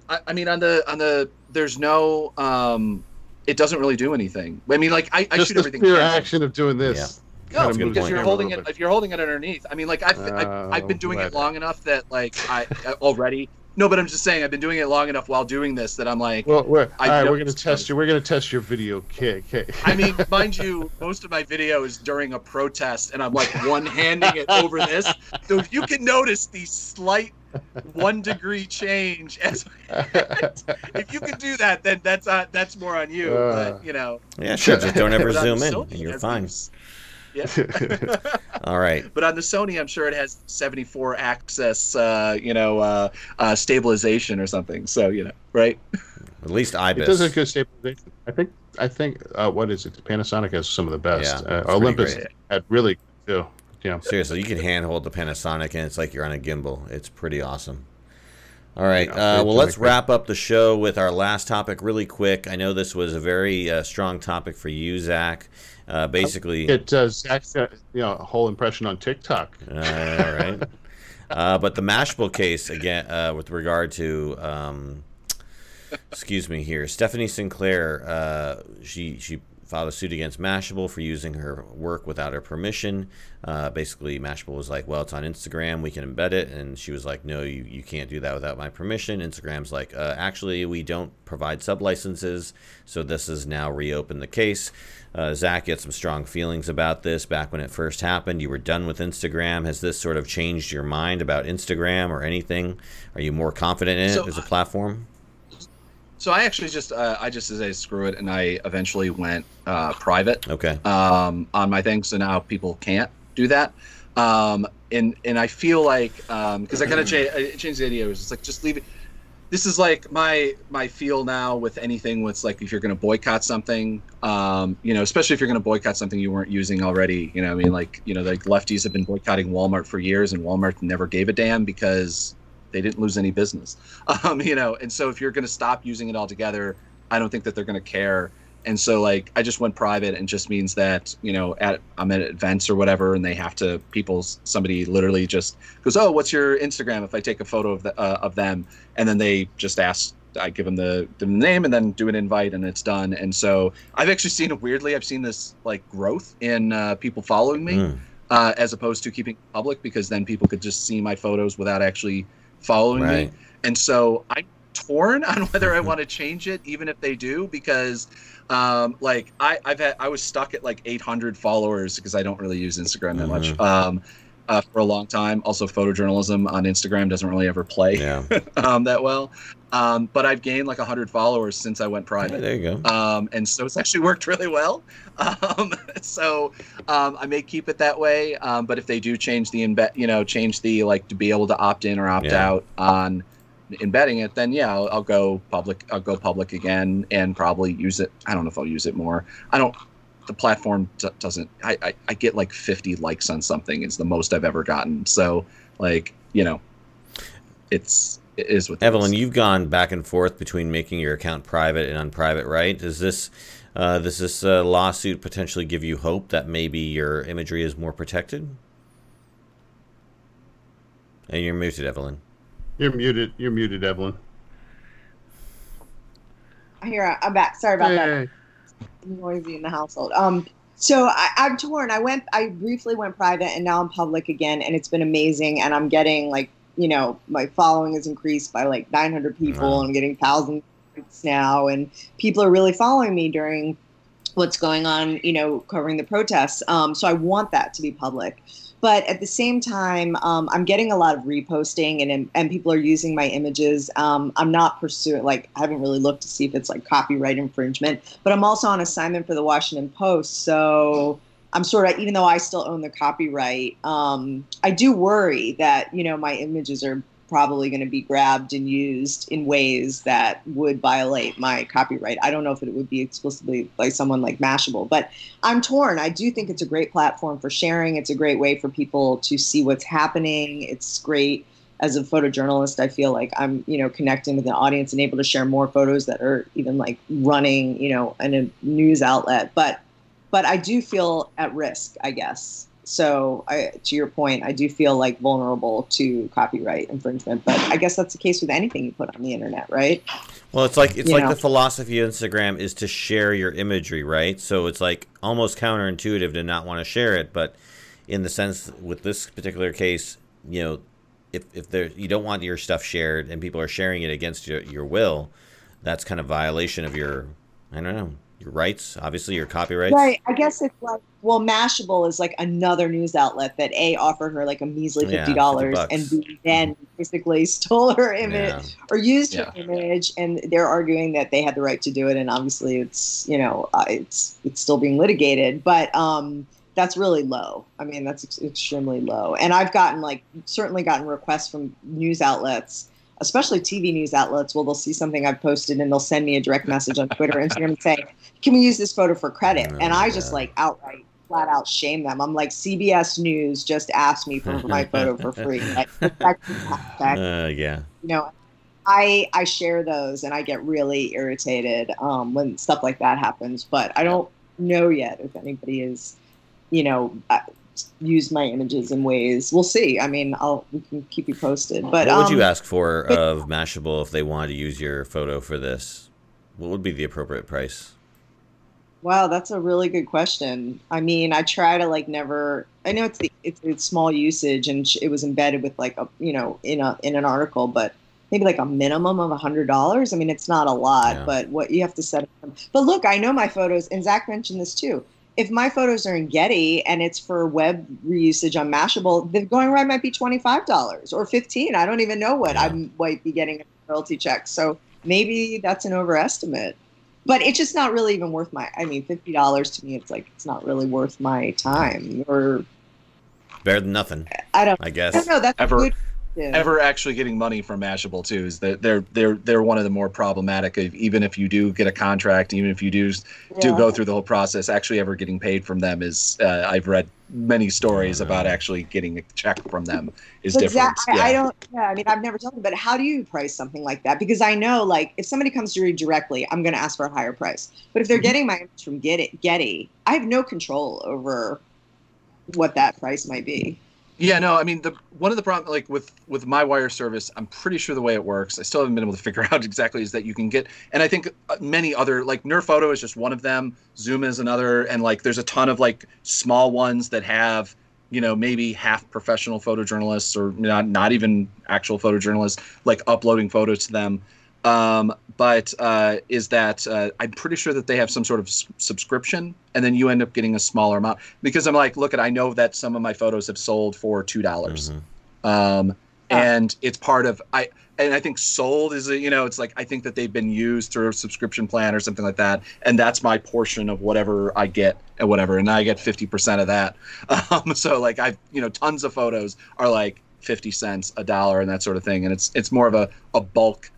I, I mean on the on the there's no um it doesn't really do anything. I mean like I, I just shoot the everything. sheer canon. action of doing this. No, kinda That's a good moves because point. you're the camera a holding it if you're holding it underneath. I mean like I've I, I've been Oh, doing it long enough that like I, I already no, but I'm just saying I've been doing it long enough while doing this that I'm like Well, we're, all right, we're going to test you. We're going to test your video kit. kit. I mean, mind you, most of my video is during a protest, and I'm like one handing it over this. So if you can notice the slight one degree change, as if you can do that, then that's uh, that's more on you. Uh. but you know, Yeah, sure. Just don't ever zoom in, and you're fine. we've- Yeah, All right. but on the Sony, I'm sure it has 74 access, uh, you know, uh, uh, stabilization or something. So you know, right? At least IBIS. it IBIS. does have good stabilization. I think. I think. Uh, what is it? Panasonic has some of the best. Yeah, uh, Olympus great. had really good too. Yeah. Seriously, you can handhold the Panasonic, and it's like you're on a gimbal. It's pretty awesome. All right. Uh, well, let's wrap up the show with our last topic really quick. I know this was a very uh, strong topic for you, Zach. Uh, basically, It uh, Zach's got you know a whole impression on TikTok. all right. Uh, but the Mashable case again, uh, with regard to, um, excuse me here, Stephanie Sinclair. Uh, she she filed a suit against Mashable for using her work without her permission. Uh, basically, Mashable was like, "Well, it's on Instagram. We can embed it," and she was like, "No, you, you can't do that without my permission." Instagram's like, uh, "Actually, we don't provide sub licenses, so this has now reopened the case." Uh, Zach, you had some strong feelings about this back when it first happened. You were done with Instagram. Has this sort of changed your mind about Instagram or anything? Are you more confident in it So, as a platform? So I actually just uh, I just said screw it, and I eventually went uh, private. Okay. um, on my thing, so now people can't do that. Um, and and I feel like because I kind of cha- changed the idea. It was just like just leave it. This is like my my feel now with anything. With like if you're going to boycott something, um, you know, especially if you're going to boycott something you weren't using already. You know, I mean, like you know, like lefties have been boycotting Walmart for years, and Walmart never gave a damn because they didn't lose any business. Um, you know, and so if you're going to stop using it altogether, I don't think that they're going to care and so like i just went private and just means that you know at i'm at events or whatever and they have to people somebody literally just goes oh what's your instagram if i take a photo of the, uh, of them? And then they just ask i give them the, the name and then do an invite and it's done. And so i've actually seen it weirdly i've seen this like growth in uh, people following me Mm, uh, as opposed to keeping public because then people could just see my photos without actually following me. And so I'm torn on whether I want to change it, even if they do, because um, like I, I've had I was stuck at like 800 followers because I don't really use Instagram that much um, uh, for a long time. Also, photojournalism on Instagram doesn't really ever play Yeah. um, that well. Um, but I've gained like 100 followers since I went private there you go. um, and so it's actually worked really well. Um, so um, I may keep it that way. Um, but if they do change the embed, you know, change the like to be able to opt in or opt Yeah. out on embedding it, then yeah, I'll, I'll go public. I'll go public again and probably use it. I don't know if I'll use it more. I don't. The platform d- doesn't. I, I I get like 50 likes on something. Is the most I've ever gotten. So like you know, it's it is what Evelyn, is. you've gone back and forth between making your account private and unprivate, right? Does this uh, does this uh, lawsuit potentially give you hope that maybe your imagery is more protected? And you're muted, Evelyn. You're muted. You're muted, Evelyn. Here, I'm back. Sorry about that. Hey. noisy in the household. Um, so I, I'm torn. I went, I briefly went private, and now I'm public again, and it's been amazing. And I'm getting like, you know, my following has increased by like 900 people. Wow. and I'm getting thousands now, and people are really following me during what's going on, you know, covering the protests. Um, so I want that to be public. But at the same time, um, I'm getting a lot of reposting and and people are using my images. Um, I'm not pursuing like I haven't really looked to see if it's like copyright infringement. But I'm also on assignment for the Washington Post, so I'm sort of even though I still own the copyright, um, I do worry that you know my images are probably going to be grabbed and used in ways that would violate my copyright. I don't know if it would be explicitly by someone like Mashable, but I'm torn. I do think it's a great platform for sharing. It's a great way for people to see what's happening. It's great as a photojournalist. I feel like I'm, you know, connecting with the audience and able to share more photos that are even like running, you know, in a news outlet. But but I do feel at risk, I guess. So, I, to your point, I do feel like vulnerable to copyright infringement. But I guess that's the case with anything you put on the internet, right? Well, it's like it's You like know. the philosophy of Instagram is to share your imagery, right? So it's like almost counterintuitive to not want to share it, but in the sense with this particular case, you know, if if there you don't want your stuff shared and people are sharing it against your your will, that's kind of violation of your I don't know your rights, obviously your copyrights. Right. I guess it's like well, Mashable is like another news outlet that a offered her like a measly fifty dollars, 50 and b then basically stole her image Yeah. or used her image, and they're arguing that they had the right to do it, and obviously it's you know uh, it's it's still being litigated, but um. That's really low. I mean, that's ex- extremely low. And I've gotten like certainly gotten requests from news outlets especially TV news outlets, well, they'll see something I've posted and they'll send me a direct message on Twitter, Instagram, and say, "Can we use this photo for credit?" Oh, And I just like outright, flat out shame them. I'm like, CBS News just asked me for my photo for free. Like, back to back, Uh, yeah. you know, I I share those and I get really irritated um, when stuff like that happens. But I don't know yet if anybody is, you know. Used my images in ways we'll see i mean i'll we can keep you posted but what would you um, ask for but- of Mashable if they wanted to use your photo for this? What would be the appropriate price? Wow, that's a really good question. I mean, I try to like never. I know it's the it's, it's small usage, and it was embedded with like a you know in a in an article, but maybe like a minimum of a hundred dollars. I mean, it's not a lot, Yeah. but what you have to set. Up. But look, I know my photos, and Zach mentioned this too. If my photos are in Getty and it's for web reusage on Mashable, the going right might be twenty five dollars or fifteen. I don't even know what Yeah. I might be getting a royalty check. So maybe that's an overestimate but it's just not really even worth my i mean $50 to me it's like it's not really worth my time or Better than nothing, i don't I guess. i guess. don't know that's a Ever- good question. ever actually getting money from Mashable too is that they're they're they're one of the more problematic. Of, even if you do get a contract, even if you do do go through the whole process, actually ever getting paid from them is uh, I've read many stories Yeah. about actually getting a check from them is But different. Zach, I, I don't yeah i mean i've never told them but how do you price something like that because i know like if somebody comes to me directly i'm going to ask for a higher price but if they're Mhm. getting my image from getty getty i have no control over what that price might be Yeah, no, I mean the one of the problem like with with my wire service, I'm pretty sure the way it works. I still haven't been able to figure out exactly is that you can get, and I think uh, many other like NurPhoto is just one of them. ZUMA is another, and like there's a ton of like small ones that have you know maybe half professional photojournalists or not not even actual photojournalists like uploading photos to them. Um, but uh, is that uh, I'm pretty sure that they have some sort of s- subscription, and then you end up getting a smaller amount because I'm like, look, at I know that some of my photos have sold for two dollars, Mhm. um, Ah. and it's part of I and I think sold is a, you know it's like I think that they've been used through a subscription plan or something like that, and that's my portion of whatever I get and whatever, and I get fifty percent of that. Um, so like I you know tons of photos are like fifty cents, a dollar, and that sort of thing, and it's it's more of a a bulk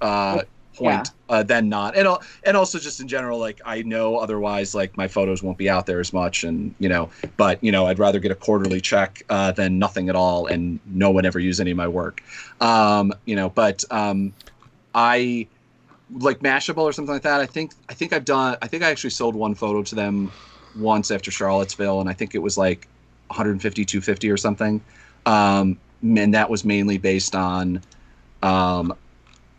uh, point uh, than not, and and also just in general, like I know otherwise, like my photos won't be out there as much, and you know, but you know, I'd rather get a quarterly check uh, than nothing at all, and no one ever use any of my work, um, you know. But um, I like Mashable or something like that. I think I think I've done. I think I actually sold one photo to them once after Charlottesville, and I think it was like 150, 250 or something. Um, and that was mainly based on um,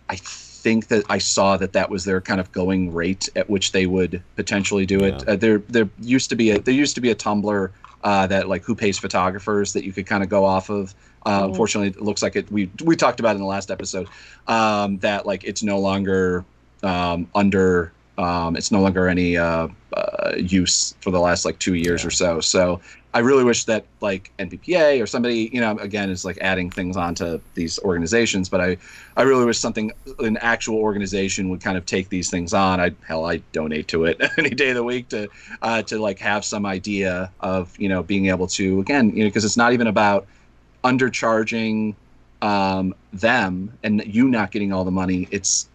I think that I saw that that was their kind of going rate at which they would potentially do it. Yeah. Uh, there, there used to be a there used to be a Tumblr uh, that like who pays photographers that you could kind of go off of. Uh, Mhm. Unfortunately, it looks like it. We we talked about it in the last episode um, that like it's no longer um, under Um, it's no longer any uh, uh, use for the last like two years Yeah. or so. So I really wish that like NPPA or somebody, you know, again is like adding things onto these organizations. But I, I really wish something, an actual organization would kind of take these things on. I hell, I donate to it any day of the week to, uh, to like have some idea of you know being able to again, you know, because it's not even about undercharging um, them and you not getting all the money. It's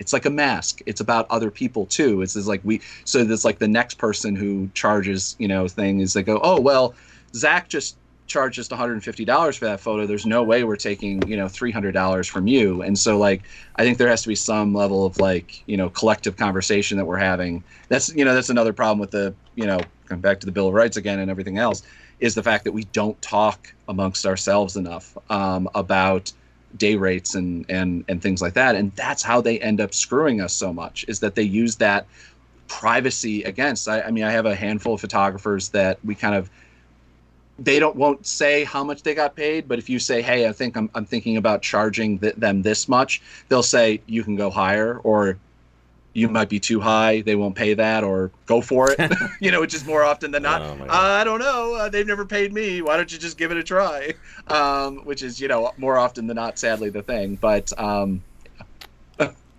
it's like a mask. It's about other people too. It's, like we so it's like the next person who charges you know thing is they go oh well Zach just charged us $150 for that photo. There's no way we're taking you know $300 from you. And so like I think there has to be some level of like you know collective conversation that we're having. That's you know that's another problem with the you know going back to the Bill of Rights again and everything else is the fact that we don't talk amongst ourselves enough um, about day rates and and and things like that. And that's how they end up screwing us so much is that they use that privacy against I, I mean i have a handful of photographers that we kind of they don't won't say how much they got paid but if you say hey i think i'm, I'm thinking about charging th- them this much they'll say you can go higher or you might be too high they won't pay that or go for it you know which is more often than not Oh, my uh, God. i don't know uh, they've never paid me why don't you just give it a try um, which is you know more often than not sadly the thing but um,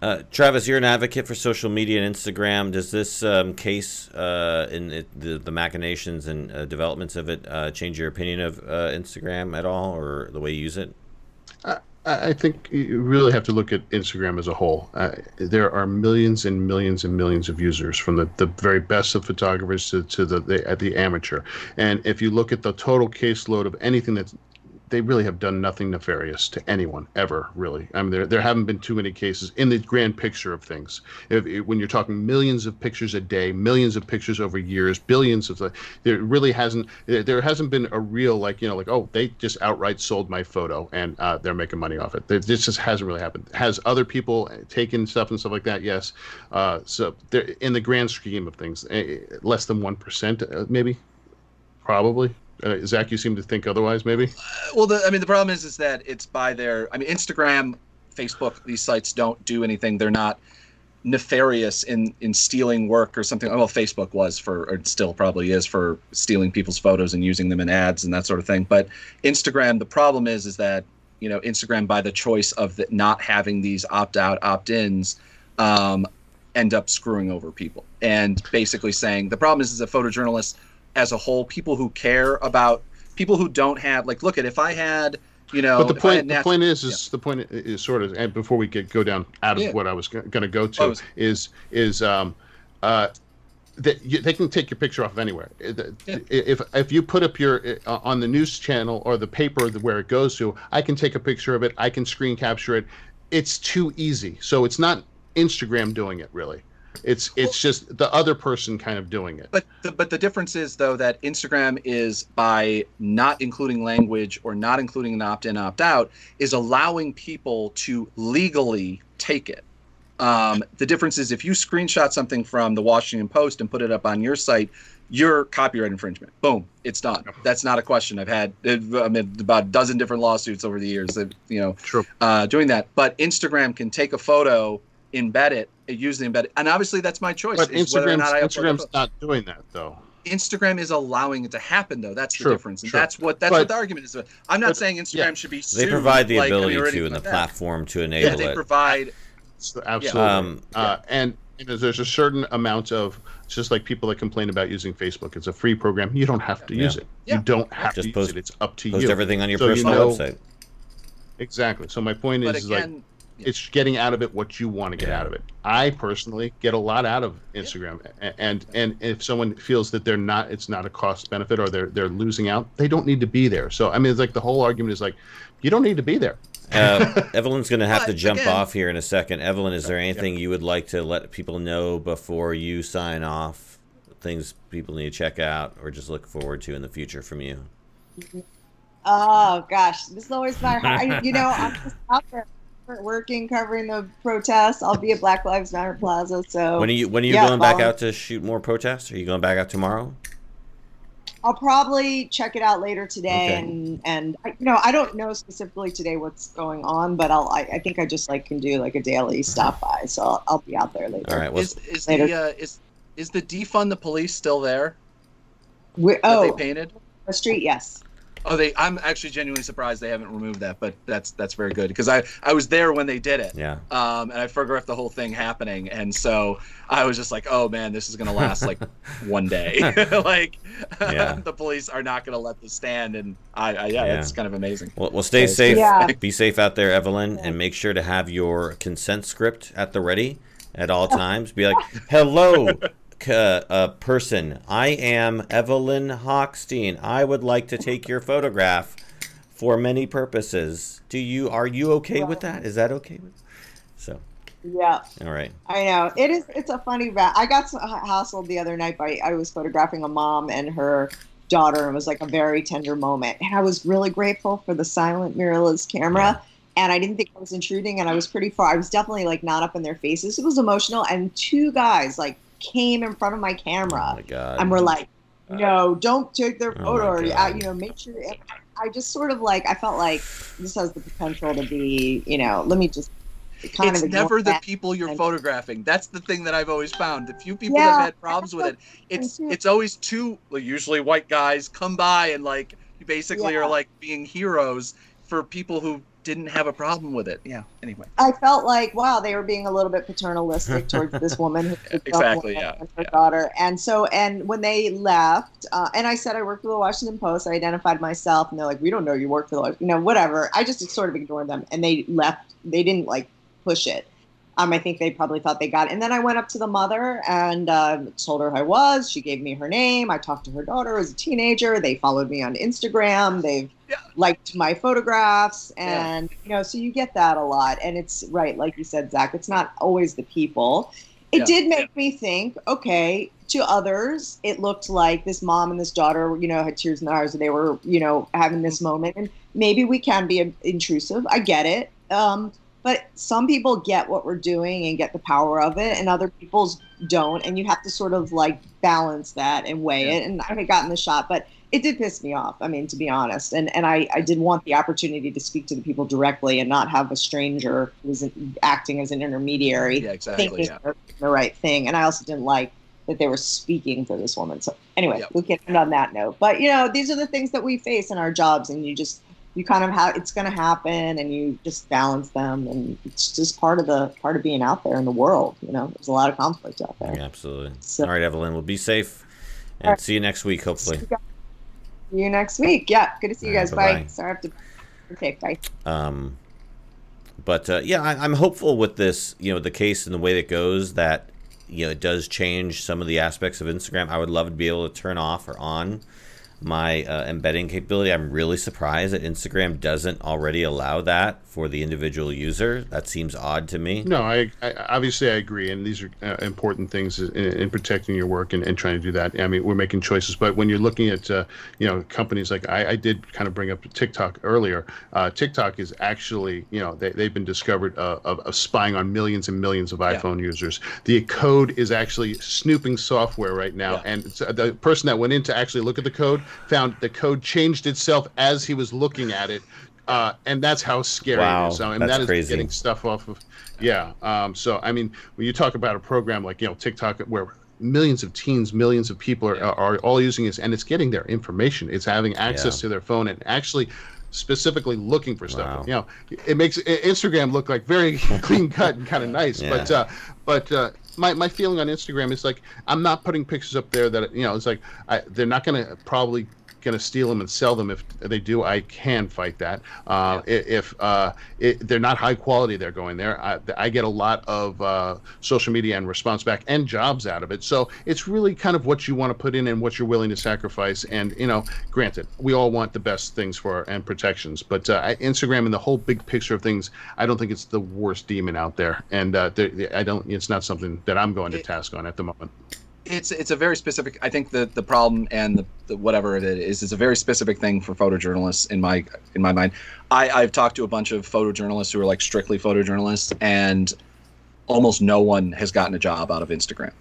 Uh, Travis, you're an advocate for social media and Instagram. Does this um, case uh, in it, the, the machinations and uh, developments of it uh, change your opinion of uh, Instagram at all, or the way you use it? I think you really have to look at Instagram as a whole. Uh, there are millions and millions and millions of users, from the, the very best of photographers to, to the, the at the amateur. And if you look at the total caseload of anything that's they really have done nothing nefarious to anyone ever, really. I mean, there, there haven't been too many cases in the grand picture of things. If, if- when you're talking millions of pictures a day, millions of pictures over years, billions of, the- there really hasn't, there hasn't been a real like, you know, like, oh, they just outright sold my photo and uh, they're making money off it. This just hasn't really happened. Has other people taken stuff and stuff like that? Yes. Uh, so in the grand scheme of things, eh, less than 1%, uh, maybe, probably. Uh, Zach, you seem to think otherwise, maybe? well the, i mean the problem is is that it's by their i mean instagram facebook these sites don't do anything. They're not nefarious in in stealing work or something. Well facebook was for or still probably is for stealing people's photos and using them in ads and that sort of thing. But instagram the problem is is that you know instagram by the choice of the, not having these opt-out opt-ins um, end up screwing over people and basically saying the problem is is that photojournalists as a whole people who care about people who don't have like look at if i had you know but the point, the point is, is the point is sort of, and before we get go down out of Yeah. what I was going to go to, was- is is um, uh, that you, they can take your picture off of anywhere. Uh, Yeah. If if you put up your uh, on the news channel or the paper where it goes to, I can take a picture of it. I can screen capture it. It's too easy. So it's not Instagram doing it really. It's it's just the other person kind of doing it. But the, but the difference is though that Instagram is by not including language or not including an opt-in opt-out is allowing people to legally take it. Um, the difference is if you screenshot something from the Washington Post and put it up on your site, you're copyright infringement. Boom, it's done. That's not a question. I've had I mean, about a dozen different lawsuits over the years that you know True. uh, doing that. But Instagram can take a photo, embed it, use the embed, and obviously that's my choice. But is whether or Instagram's, not I upload Instagram's not doing that though. Instagram is allowing it to happen, though. That's the difference, and true. that's what that's But- what the argument is. I'm not but- saying Instagram yeah. should be. Sued, They provide the like, I mean, ability to anything and the like that. platform to Yeah, enable they it. provide. Absolutely. Um, uh, and, and there's a certain amount of it's just like people that complain about using Facebook. It's a free program. You don't have to Yeah. use it. Yeah. You don't have Just to post- use it. It's up to Post you. everything on your So you personal know- website. Exactly. So my point But is, is like again, it's getting out of it what you want to get Yeah. out of it. I personally get a lot out of Instagram, A- and and if someone feels that they're not, it's not a cost benefit or they're they're losing out, they don't need to be there. So I mean, it's like the whole argument is like, you don't need to be there. Uh, Evelyn's going to have to jump again- off here in a second. Evelyn, is there anything you would like to let people know before you sign off? Things people need to check out or just look forward to in the future from you? Oh gosh, this is always my heart. You know, I'm just out there working, covering the protests. I'll be at Black Lives Matter Plaza. So When are you when are you Yeah, going back out to shoot more protests? Are you going back out tomorrow? I'll probably check it out later today, Okay. and and I, you know I don't know specifically today what's going on, but I'll I, I think I just like can do like a daily stop by, so I'll, I'll be out there later. All right. Well, Is is later. the uh, is is the defund the police still there We, that oh, they painted? the street, yes. Oh, they. I'm actually genuinely surprised they haven't removed that, but that's that's very good because I I was there when they did it. yeah. Um, and I photographed the whole thing happening, and so I was just like, "Oh man, this is gonna last like one day. like, Yeah. the police are not gonna let this stand." And I, I yeah, Yeah. it's kind of amazing. Well, well, stay Yes. safe. Yeah. Be safe out there, Evelyn, and make sure to have your consent script at the ready at all times. Be like, "Hello, c- uh, person. I am Evelyn Hockstein. I would like to take your photograph for many purposes. Do you? Are you okay with that? Is that okay with?" So, Yeah, all right. I know it is. It's a funny. Va- I got so- hassled the other night by I was photographing a mom and her daughter, and it was like a very tender moment, and I was really grateful for the silent mirrorless camera. And I didn't think I was intruding, and I was pretty far. I was definitely like not up in their faces. It was emotional, and two guys like came in front of my Oh camera my God. and we're like, no, don't take their Oh photo. my or, uh, you know, make sure. I just sort of like I felt like this has the potential to be, you know, let me just kind it's of ignore never the people you're and- photographing. That's the thing that I've always found. The few people Yeah, have had problems with it, it's it's always two, like, usually white guys come by and like you basically Yeah. are like being heroes for people who didn't have a problem with it. Yeah. Anyway. I felt like wow, they were being a little bit paternalistic towards this woman, who was a young Exactly, yeah, and her yeah. daughter. And so, and when they left, uh, and I said I worked for the Washington Post, I identified myself, and they're like, "We don't know you work for the, you know, whatever." I just sort of ignored them, and they left. They didn't like push it. Um, I think they probably thought they got it. And then I went up to the mother and um, told her who I was. She gave me her name. I talked to her daughter as a teenager. They followed me on Instagram. They've Yeah. liked my photographs. Yeah. And, you know, so you get that a lot. And it's right, like you said, Zach, it's not always the people. It Yeah. did make me think, okay, to others, it looked like this mom and this daughter, you know, had tears in their eyes. and They were, you know, having this moment. And maybe we can be intrusive. I get it. Um, but some people get what we're doing and get the power of it, and other people's don't. And you have to sort of like balance that and weigh Yeah. it. And I had gotten the shot, but it did piss me off. I mean, to be honest, and and I I did want the opportunity to speak to the people directly and not have a stranger who was acting as an intermediary Yeah, exactly. thinking Yeah. the right thing. And I also didn't like that they were speaking for this woman. So anyway, Yep. we can end on that note. But you know, these are the things that we face in our jobs, and you just you kind of have it's going to happen, and you just balance them, and it's just part of the part of being out there in the world. You know, there's a lot of conflict out there. Yeah, absolutely. So- all right, Evelyn. Well, be safe, and All right. see you next week, hopefully. See you next week. Yeah, good to see you guys. Bye. bye-bye. Sorry, I have to. Okay, bye. Um, but uh, yeah, I, I'm hopeful with this, you know, the case and the way it goes that you know it does change some of the aspects of Instagram. I would love to be able to turn off or on my uh, embedding capability. I'm really surprised that Instagram doesn't already allow that for the individual user. That seems odd to me. No, I, I obviously I agree, and these are uh, important things in, in protecting your work and, and trying to do that. I mean, we're making choices, but when you're looking at uh, you know companies like I, I did kind of bring up TikTok earlier. Uh, TikTok is actually you know they, they've been discovered uh, of, of spying on millions and millions of iPhone users. The code is actually snooping software right now, Yeah. and the person that went in to actually look at the code found the code changed itself as he was looking at it. Uh, and that's how scary Wow, it is. I mean, that's crazy. getting stuff off of yeah um, so i mean when you talk about a program like you know tiktok where millions of teens millions of people are, Yeah. are all using this and it's getting their information it's having access Yeah. to their phone and actually specifically looking for stuff Wow. you know it makes instagram look like very clean cut and kind of nice but uh but uh my, my feeling on Instagram is like I'm not putting pictures up there that you know it's like I, they're not going to probably going to steal them and sell them. If they do i can fight that. Uh, i- if uh, it, they're not high quality they're going there. I, I get a lot of uh, social media and response back and jobs out of it. So it's really kind of what you want to put in and what you're willing to sacrifice. And you know granted we all want the best things for our, and protections. But uh, instagram and the whole big picture of things i don't think it's the worst demon out there. And uh, i don't it's not something that i'm going to task on at the moment it's it's a very specific i think the the problem and the, the whatever it is is a very specific thing for photojournalists in my in my mind i i've talked to a bunch of photojournalists who are like strictly photojournalists and almost no one has gotten a job out of instagram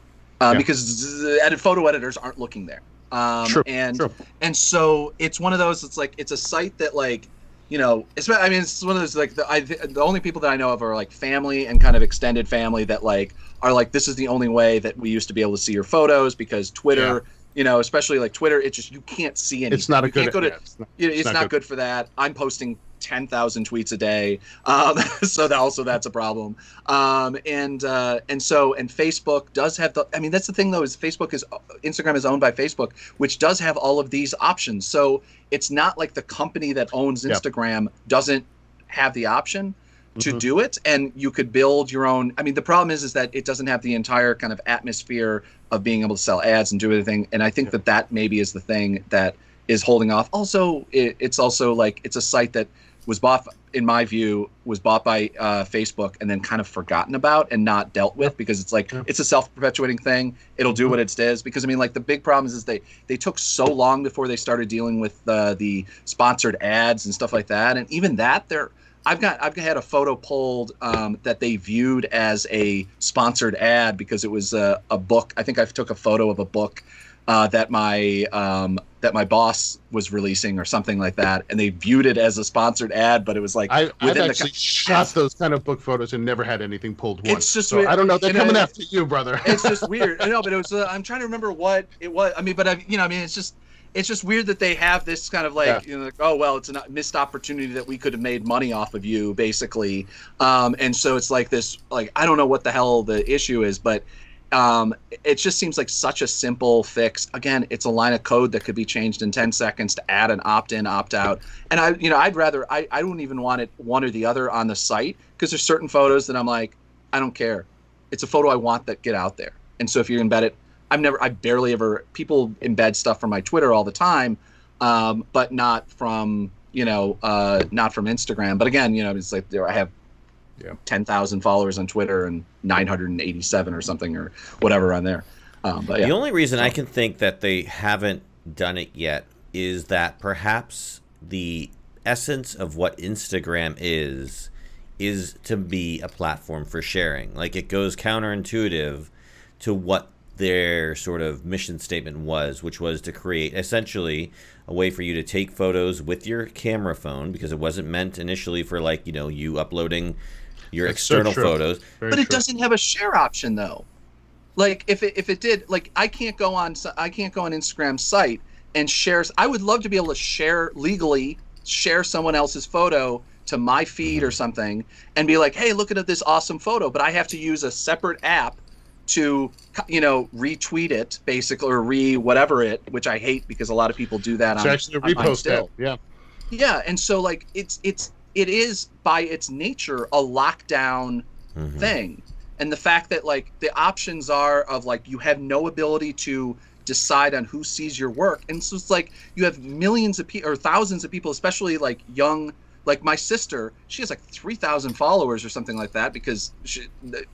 uh, Yeah. because edit photo editors aren't looking there Um, True, and true. and so it's one of those. It's like it's a site that like you know. It's, I mean, it's one of those like the I, the only people that I know of are like family and kind of extended family that like are like this is the only way that we used to be able to see your photos because Twitter. You know, especially like Twitter, it just you can't see anything. It's not a You good. go to, yeah, it's not- know, it's, not not, good. good. for that. I'm posting 10,000 tweets a day. Um, so that also that's a problem. Um, and uh, and so and Facebook does have the I mean that's the thing though is Facebook is Instagram is owned by Facebook, which does have all of these options. So it's not like the company that owns Yep. Instagram doesn't have the option to Mhm. do it and you could build your own i mean the problem is is that it doesn't have the entire kind of atmosphere of being able to sell ads and do anything and i think Yeah. that that maybe is the thing that is holding off also it, it's also like it's a site that was bought in my view was bought by uh, facebook and then kind of forgotten about and not dealt with because it's like Yeah. it's a self-perpetuating thing it'll do what it does because i mean like the big problem is, is they they took so long before they started dealing with uh, the sponsored ads and stuff like that and even that they're I've got I've had a photo pulled um, that they viewed as a sponsored ad because it was a, a book. I think I took a photo of a book uh, that my um, that my boss was releasing or something like that, and they viewed it as a sponsored ad. But it was like I, the actually shot those kind of book photos and never had anything pulled once. It's just so weird. I don't know. They're coming after you, brother. it's just weird. I know, but it was. Uh, I'm trying to remember what it was. I mean, but I, you know, I mean, it's just, it's just weird that they have this kind of like, Yeah. you know, like, oh well, it's a missed opportunity that we could have made money off of you, basically. Um, and so it's like this, like I don't know what the hell the issue is, but um, it just seems like such a simple fix. Again, it's a line of code that could be changed in 10 seconds to add an opt-in, opt-out. And I, you know, I'd rather I, I don't even want it one or the other on the site because there's certain photos that I'm like, I don't care. It's a photo I want that get out there. And so if you embed it, I've never, I barely ever. People embed stuff from my Twitter all the time, um, but not from you know, uh, not from Instagram. But again, you know, it's like there I have Yeah. ten thousand followers on Twitter and nine hundred and eighty-seven or something or whatever on there. Um, but yeah, The only reason I can think that they haven't done it yet is that perhaps the essence of what Instagram is is to be a platform for sharing. Like it goes counterintuitive to what their sort of mission statement was, which was to create essentially a way for you to take photos with your camera phone because it wasn't meant initially for like, you know, you uploading your That's external true. photos. Very but it doesn't have a share option though. Like if it if it did, like I can't go on I can't go on Instagram's site and share. I would love to be able to share legally share someone else's photo to my feed mm-hmm. or something and be like, hey, look at this awesome photo. But I have to use a separate app to you know retweet it basically or re whatever it, which I hate because a lot of people do that It's on actually a on mine repost still. that. Yeah. Yeah, and so like it's it's it is by its nature a lockdown Mhm. thing. And the fact that like the options are of like you have no ability to decide on who sees your work. And so it's like you have millions of people or thousands of people, especially like young like my sister, she has like 3,000 followers or something like that because she,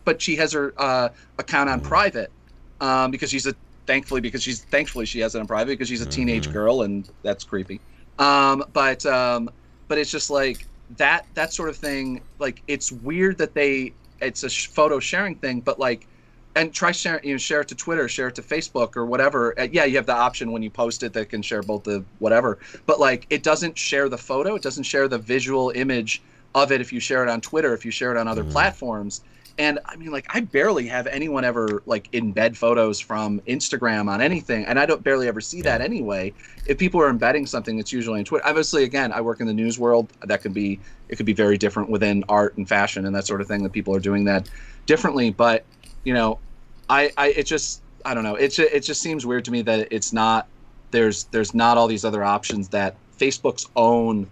but she has her uh, account on private um, because she's a thankfully because she's thankfully she has it on private because she's a teenage Mhm. girl and that's creepy. Um, but um, but it's just like that that sort of thing. Like it's weird that they it's a sh- photo sharing thing, but like and try share you know share it to Twitter, share it to Facebook or whatever. Uh, yeah, you have the option when you post it that can share both the whatever. But like it doesn't share the photo, it doesn't share the visual image of it if you share it on Twitter, if you share it on other Mhm. platforms. And I mean, like, I barely have anyone ever like embed photos from Instagram on anything, and I don't barely ever see that anyway. If people are embedding something, it's usually on Twitter. Obviously, again, I work in the news world. That could be it could be very different within art and fashion and that sort of thing. That people are doing that differently. But you know, I, I it just I don't know. It ju- it just seems weird to me that it's not there's there's not all these other options that Facebook's own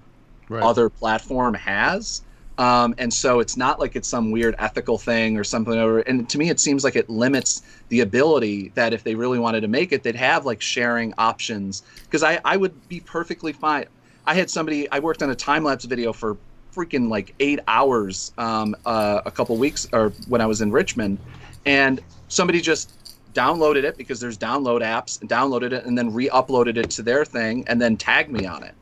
Right. other platform has. Um, and so it's not like it's some weird ethical thing or something over and to me it seems like it limits the ability that if they really wanted to make it they'd have like sharing options because I, I would be perfectly fine i had somebody i worked on a time-lapse video for freaking like eight hours um, uh, a couple weeks or when i was in richmond and somebody just downloaded it because there's download apps and downloaded it and then re-uploaded it to their thing and then tagged me on it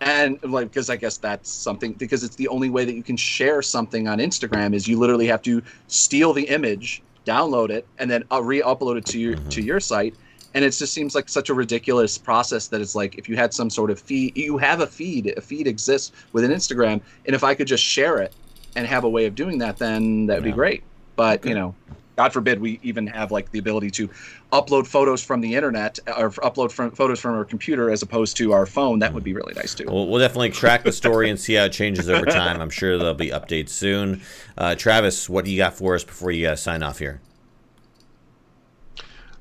and like because i guess that's something because it's the only way that you can share something on instagram is you literally have to steal the image download it and then uh, re-upload it to your to your site and it just seems like such a ridiculous process that it's like if you had some sort of feed, you have a feed, a feed exists within Instagram, and if I could just share it and have a way of doing that, then that'd Yeah. be great. But you know, God forbid we even have like the ability to upload photos from the internet or upload from photos from our computer as opposed to our phone. That would be really nice too. We'll, definitely track the story and see how it changes over time. I'm sure there'll be updates soon. Uh, Travis, what do you got for us before you uh, sign off here?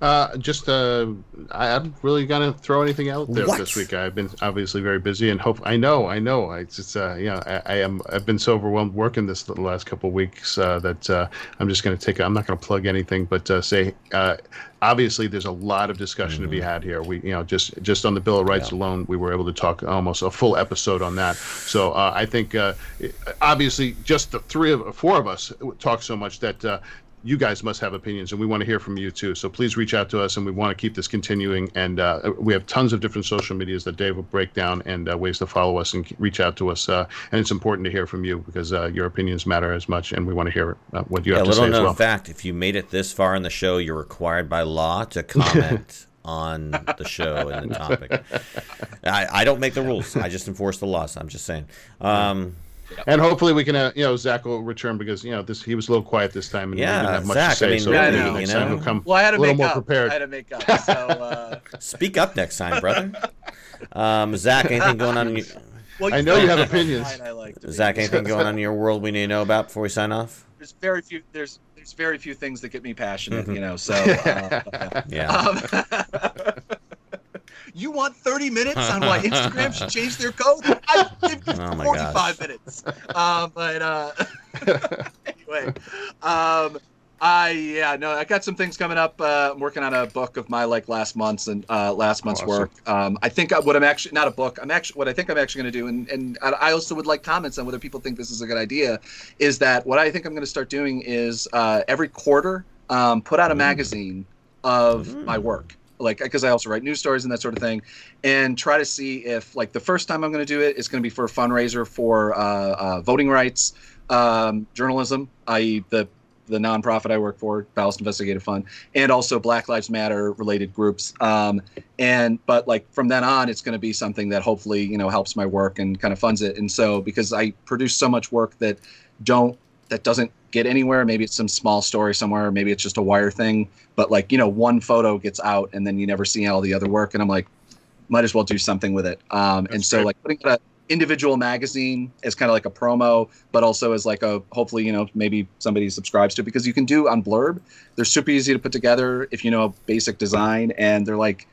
Uh, just uh, I haven't really gonna throw anything out there What? this week. I've been obviously very busy, and hope I know, I know. I just uh, you know, I, I am. I've been so overwhelmed working this the last couple of weeks uh, that uh, I'm just gonna take. I'm not gonna plug anything, but uh, say. Uh, Obviously, there's a lot of discussion to be had here. We, you know, just just on the Bill of Rights alone, we were able to talk almost a full episode on that. So uh, I think, uh, obviously, just the three of four of us talk so much that uh, you guys must have opinions, and we want to hear from you too. So please reach out to us, and we want to keep this continuing. And uh, we have tons of different social medias that Dave will break down and uh, ways to follow us and reach out to us. Uh, and it's important to hear from you because uh, your opinions matter as much, and we want to hear uh, what you Yeah, have to say as known well. fact: if you made it this far in the show, you're required by law to comment on the show and the topic. I, I don't make the rules; I just enforce the laws. I'm just saying. Um, And hopefully we can, uh, you know, Zach will return because you know this he was a little quiet this time and Yeah, he didn't have much Zach, I to say. mean, so really, maybe you next know? time he'll come Well, I had to a little make more up. prepared. I had to make up. So, uh, speak up next time, brother. Um, Zach, anything going on? In your, well, I know you have opinions. I like. Zach, anything going on in your world we need to know about before we sign off? There's very few. There's there's very few things that get me passionate. You know. So. Uh, Yeah. Um, you want 30 minutes on why Instagram should change their code? I give you Oh 45 gosh. minutes. Um, but uh, anyway, um, I yeah no, I got some things coming up. Uh, I'm working on a book of my like last month's and uh, last month's Awesome. work. Um, I think what I'm actually not a book. I'm actually what I think I'm actually going to do, and and I also would like comments on whether people think this is a good idea. Is that what I think I'm going to start doing? Is uh, every quarter um, put out a magazine of my work like because I also write news stories and that sort of thing, and try to see if like the first time I'm going to do it is going to be for a fundraiser for uh, uh, voting rights um, journalism, i.e. the the nonprofit I work for, Palast Investigative Fund, and also Black Lives Matter related groups. Um, and but like from then on, it's going to be something that hopefully you know helps my work and kind of funds it. And so because I produce so much work that don't that doesn't get anywhere. Maybe it's some small story somewhere. Maybe it's just a wire thing. But like you know, one photo gets out and then you never see all the other work. And I'm like, might as well do something with it. Um, and so like putting out an individual magazine as kind of like a promo, but also as like a hopefully you know maybe somebody subscribes to it because you can do on Blurb. They're super easy to put together if you know basic design, and they're like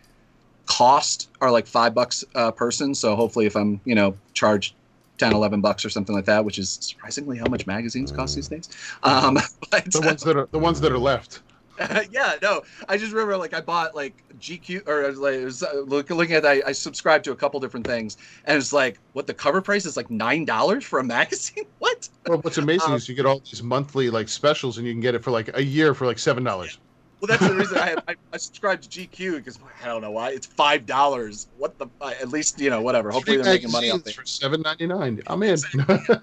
cost are like five bucks a person. So hopefully if I'm you know charged 10 11 bucks or something like that which is surprisingly how much magazines cost these days um but, the ones that are the ones that are left. yeah no i just remember like i bought like gq or like it was uh, look, looking at I, I subscribed to a couple different things and it's like what the cover price is like nine dollars for a magazine what Well, what's amazing Um, is you get all these monthly like specials, and you can get it for like a year for like seven dollars. Well that's the reason i I, I subscribed to gq because i don't know why it's five dollars what the uh, at least you know whatever hopefully they're making money off it for seven ninety nine. I'm in.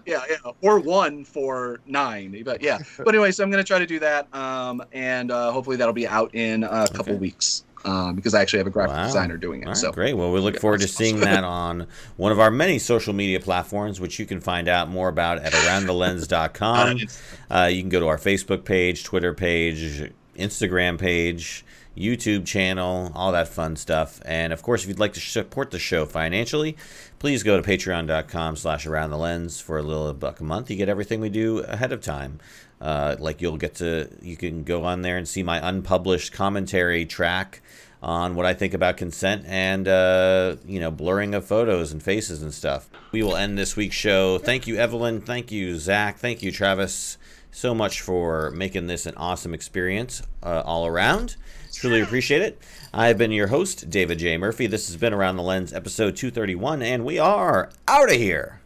yeah, yeah, or one for nine. But yeah, but anyway, so I'm gonna try to do that, um, and uh, hopefully that'll be out in a couple Okay. weeks, um, because I actually have a graphic Wow. designer doing it. All right, so great. Well, we look Yeah, forward to seeing that on one of our many social media platforms, which you can find out more about at aroundthelens.com. Uh, you can go to our Facebook page, Twitter page, Instagram page, YouTube channel, all that fun stuff. And of course, if you'd like to support the show financially, please go to patreon.com slash around the lens for a little buck a month. You get everything we do ahead of time. Uh, like you'll get to, you can go on there and see my unpublished commentary track on what I think about consent and uh, you know blurring of photos and faces and stuff. We will end this week's show. Thank you, Evelyn. Thank you, Zach. Thank you, Travis, so much for making this an awesome experience uh, all around. Truly appreciate it. I've been your host, David J. Murphy. This has been Around the Lens, episode 231, and we are out of here.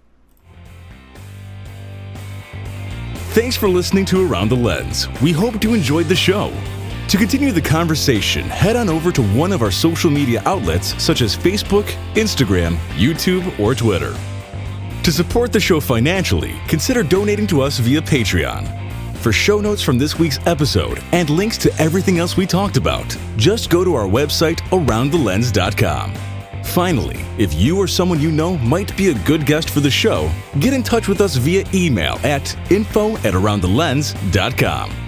Thanks for listening to Around the Lens. We hope you enjoyed the show. To continue the conversation, head on over to one of our social media outlets such as Facebook, Instagram, YouTube, or Twitter. To support the show financially, consider donating to us via Patreon. For show notes from this week's episode and links to everything else we talked about, just go to our website, aroundthelens.com. Finally, if you or someone you know might be a good guest for the show, get in touch with us via email at info at aroundthelens.com.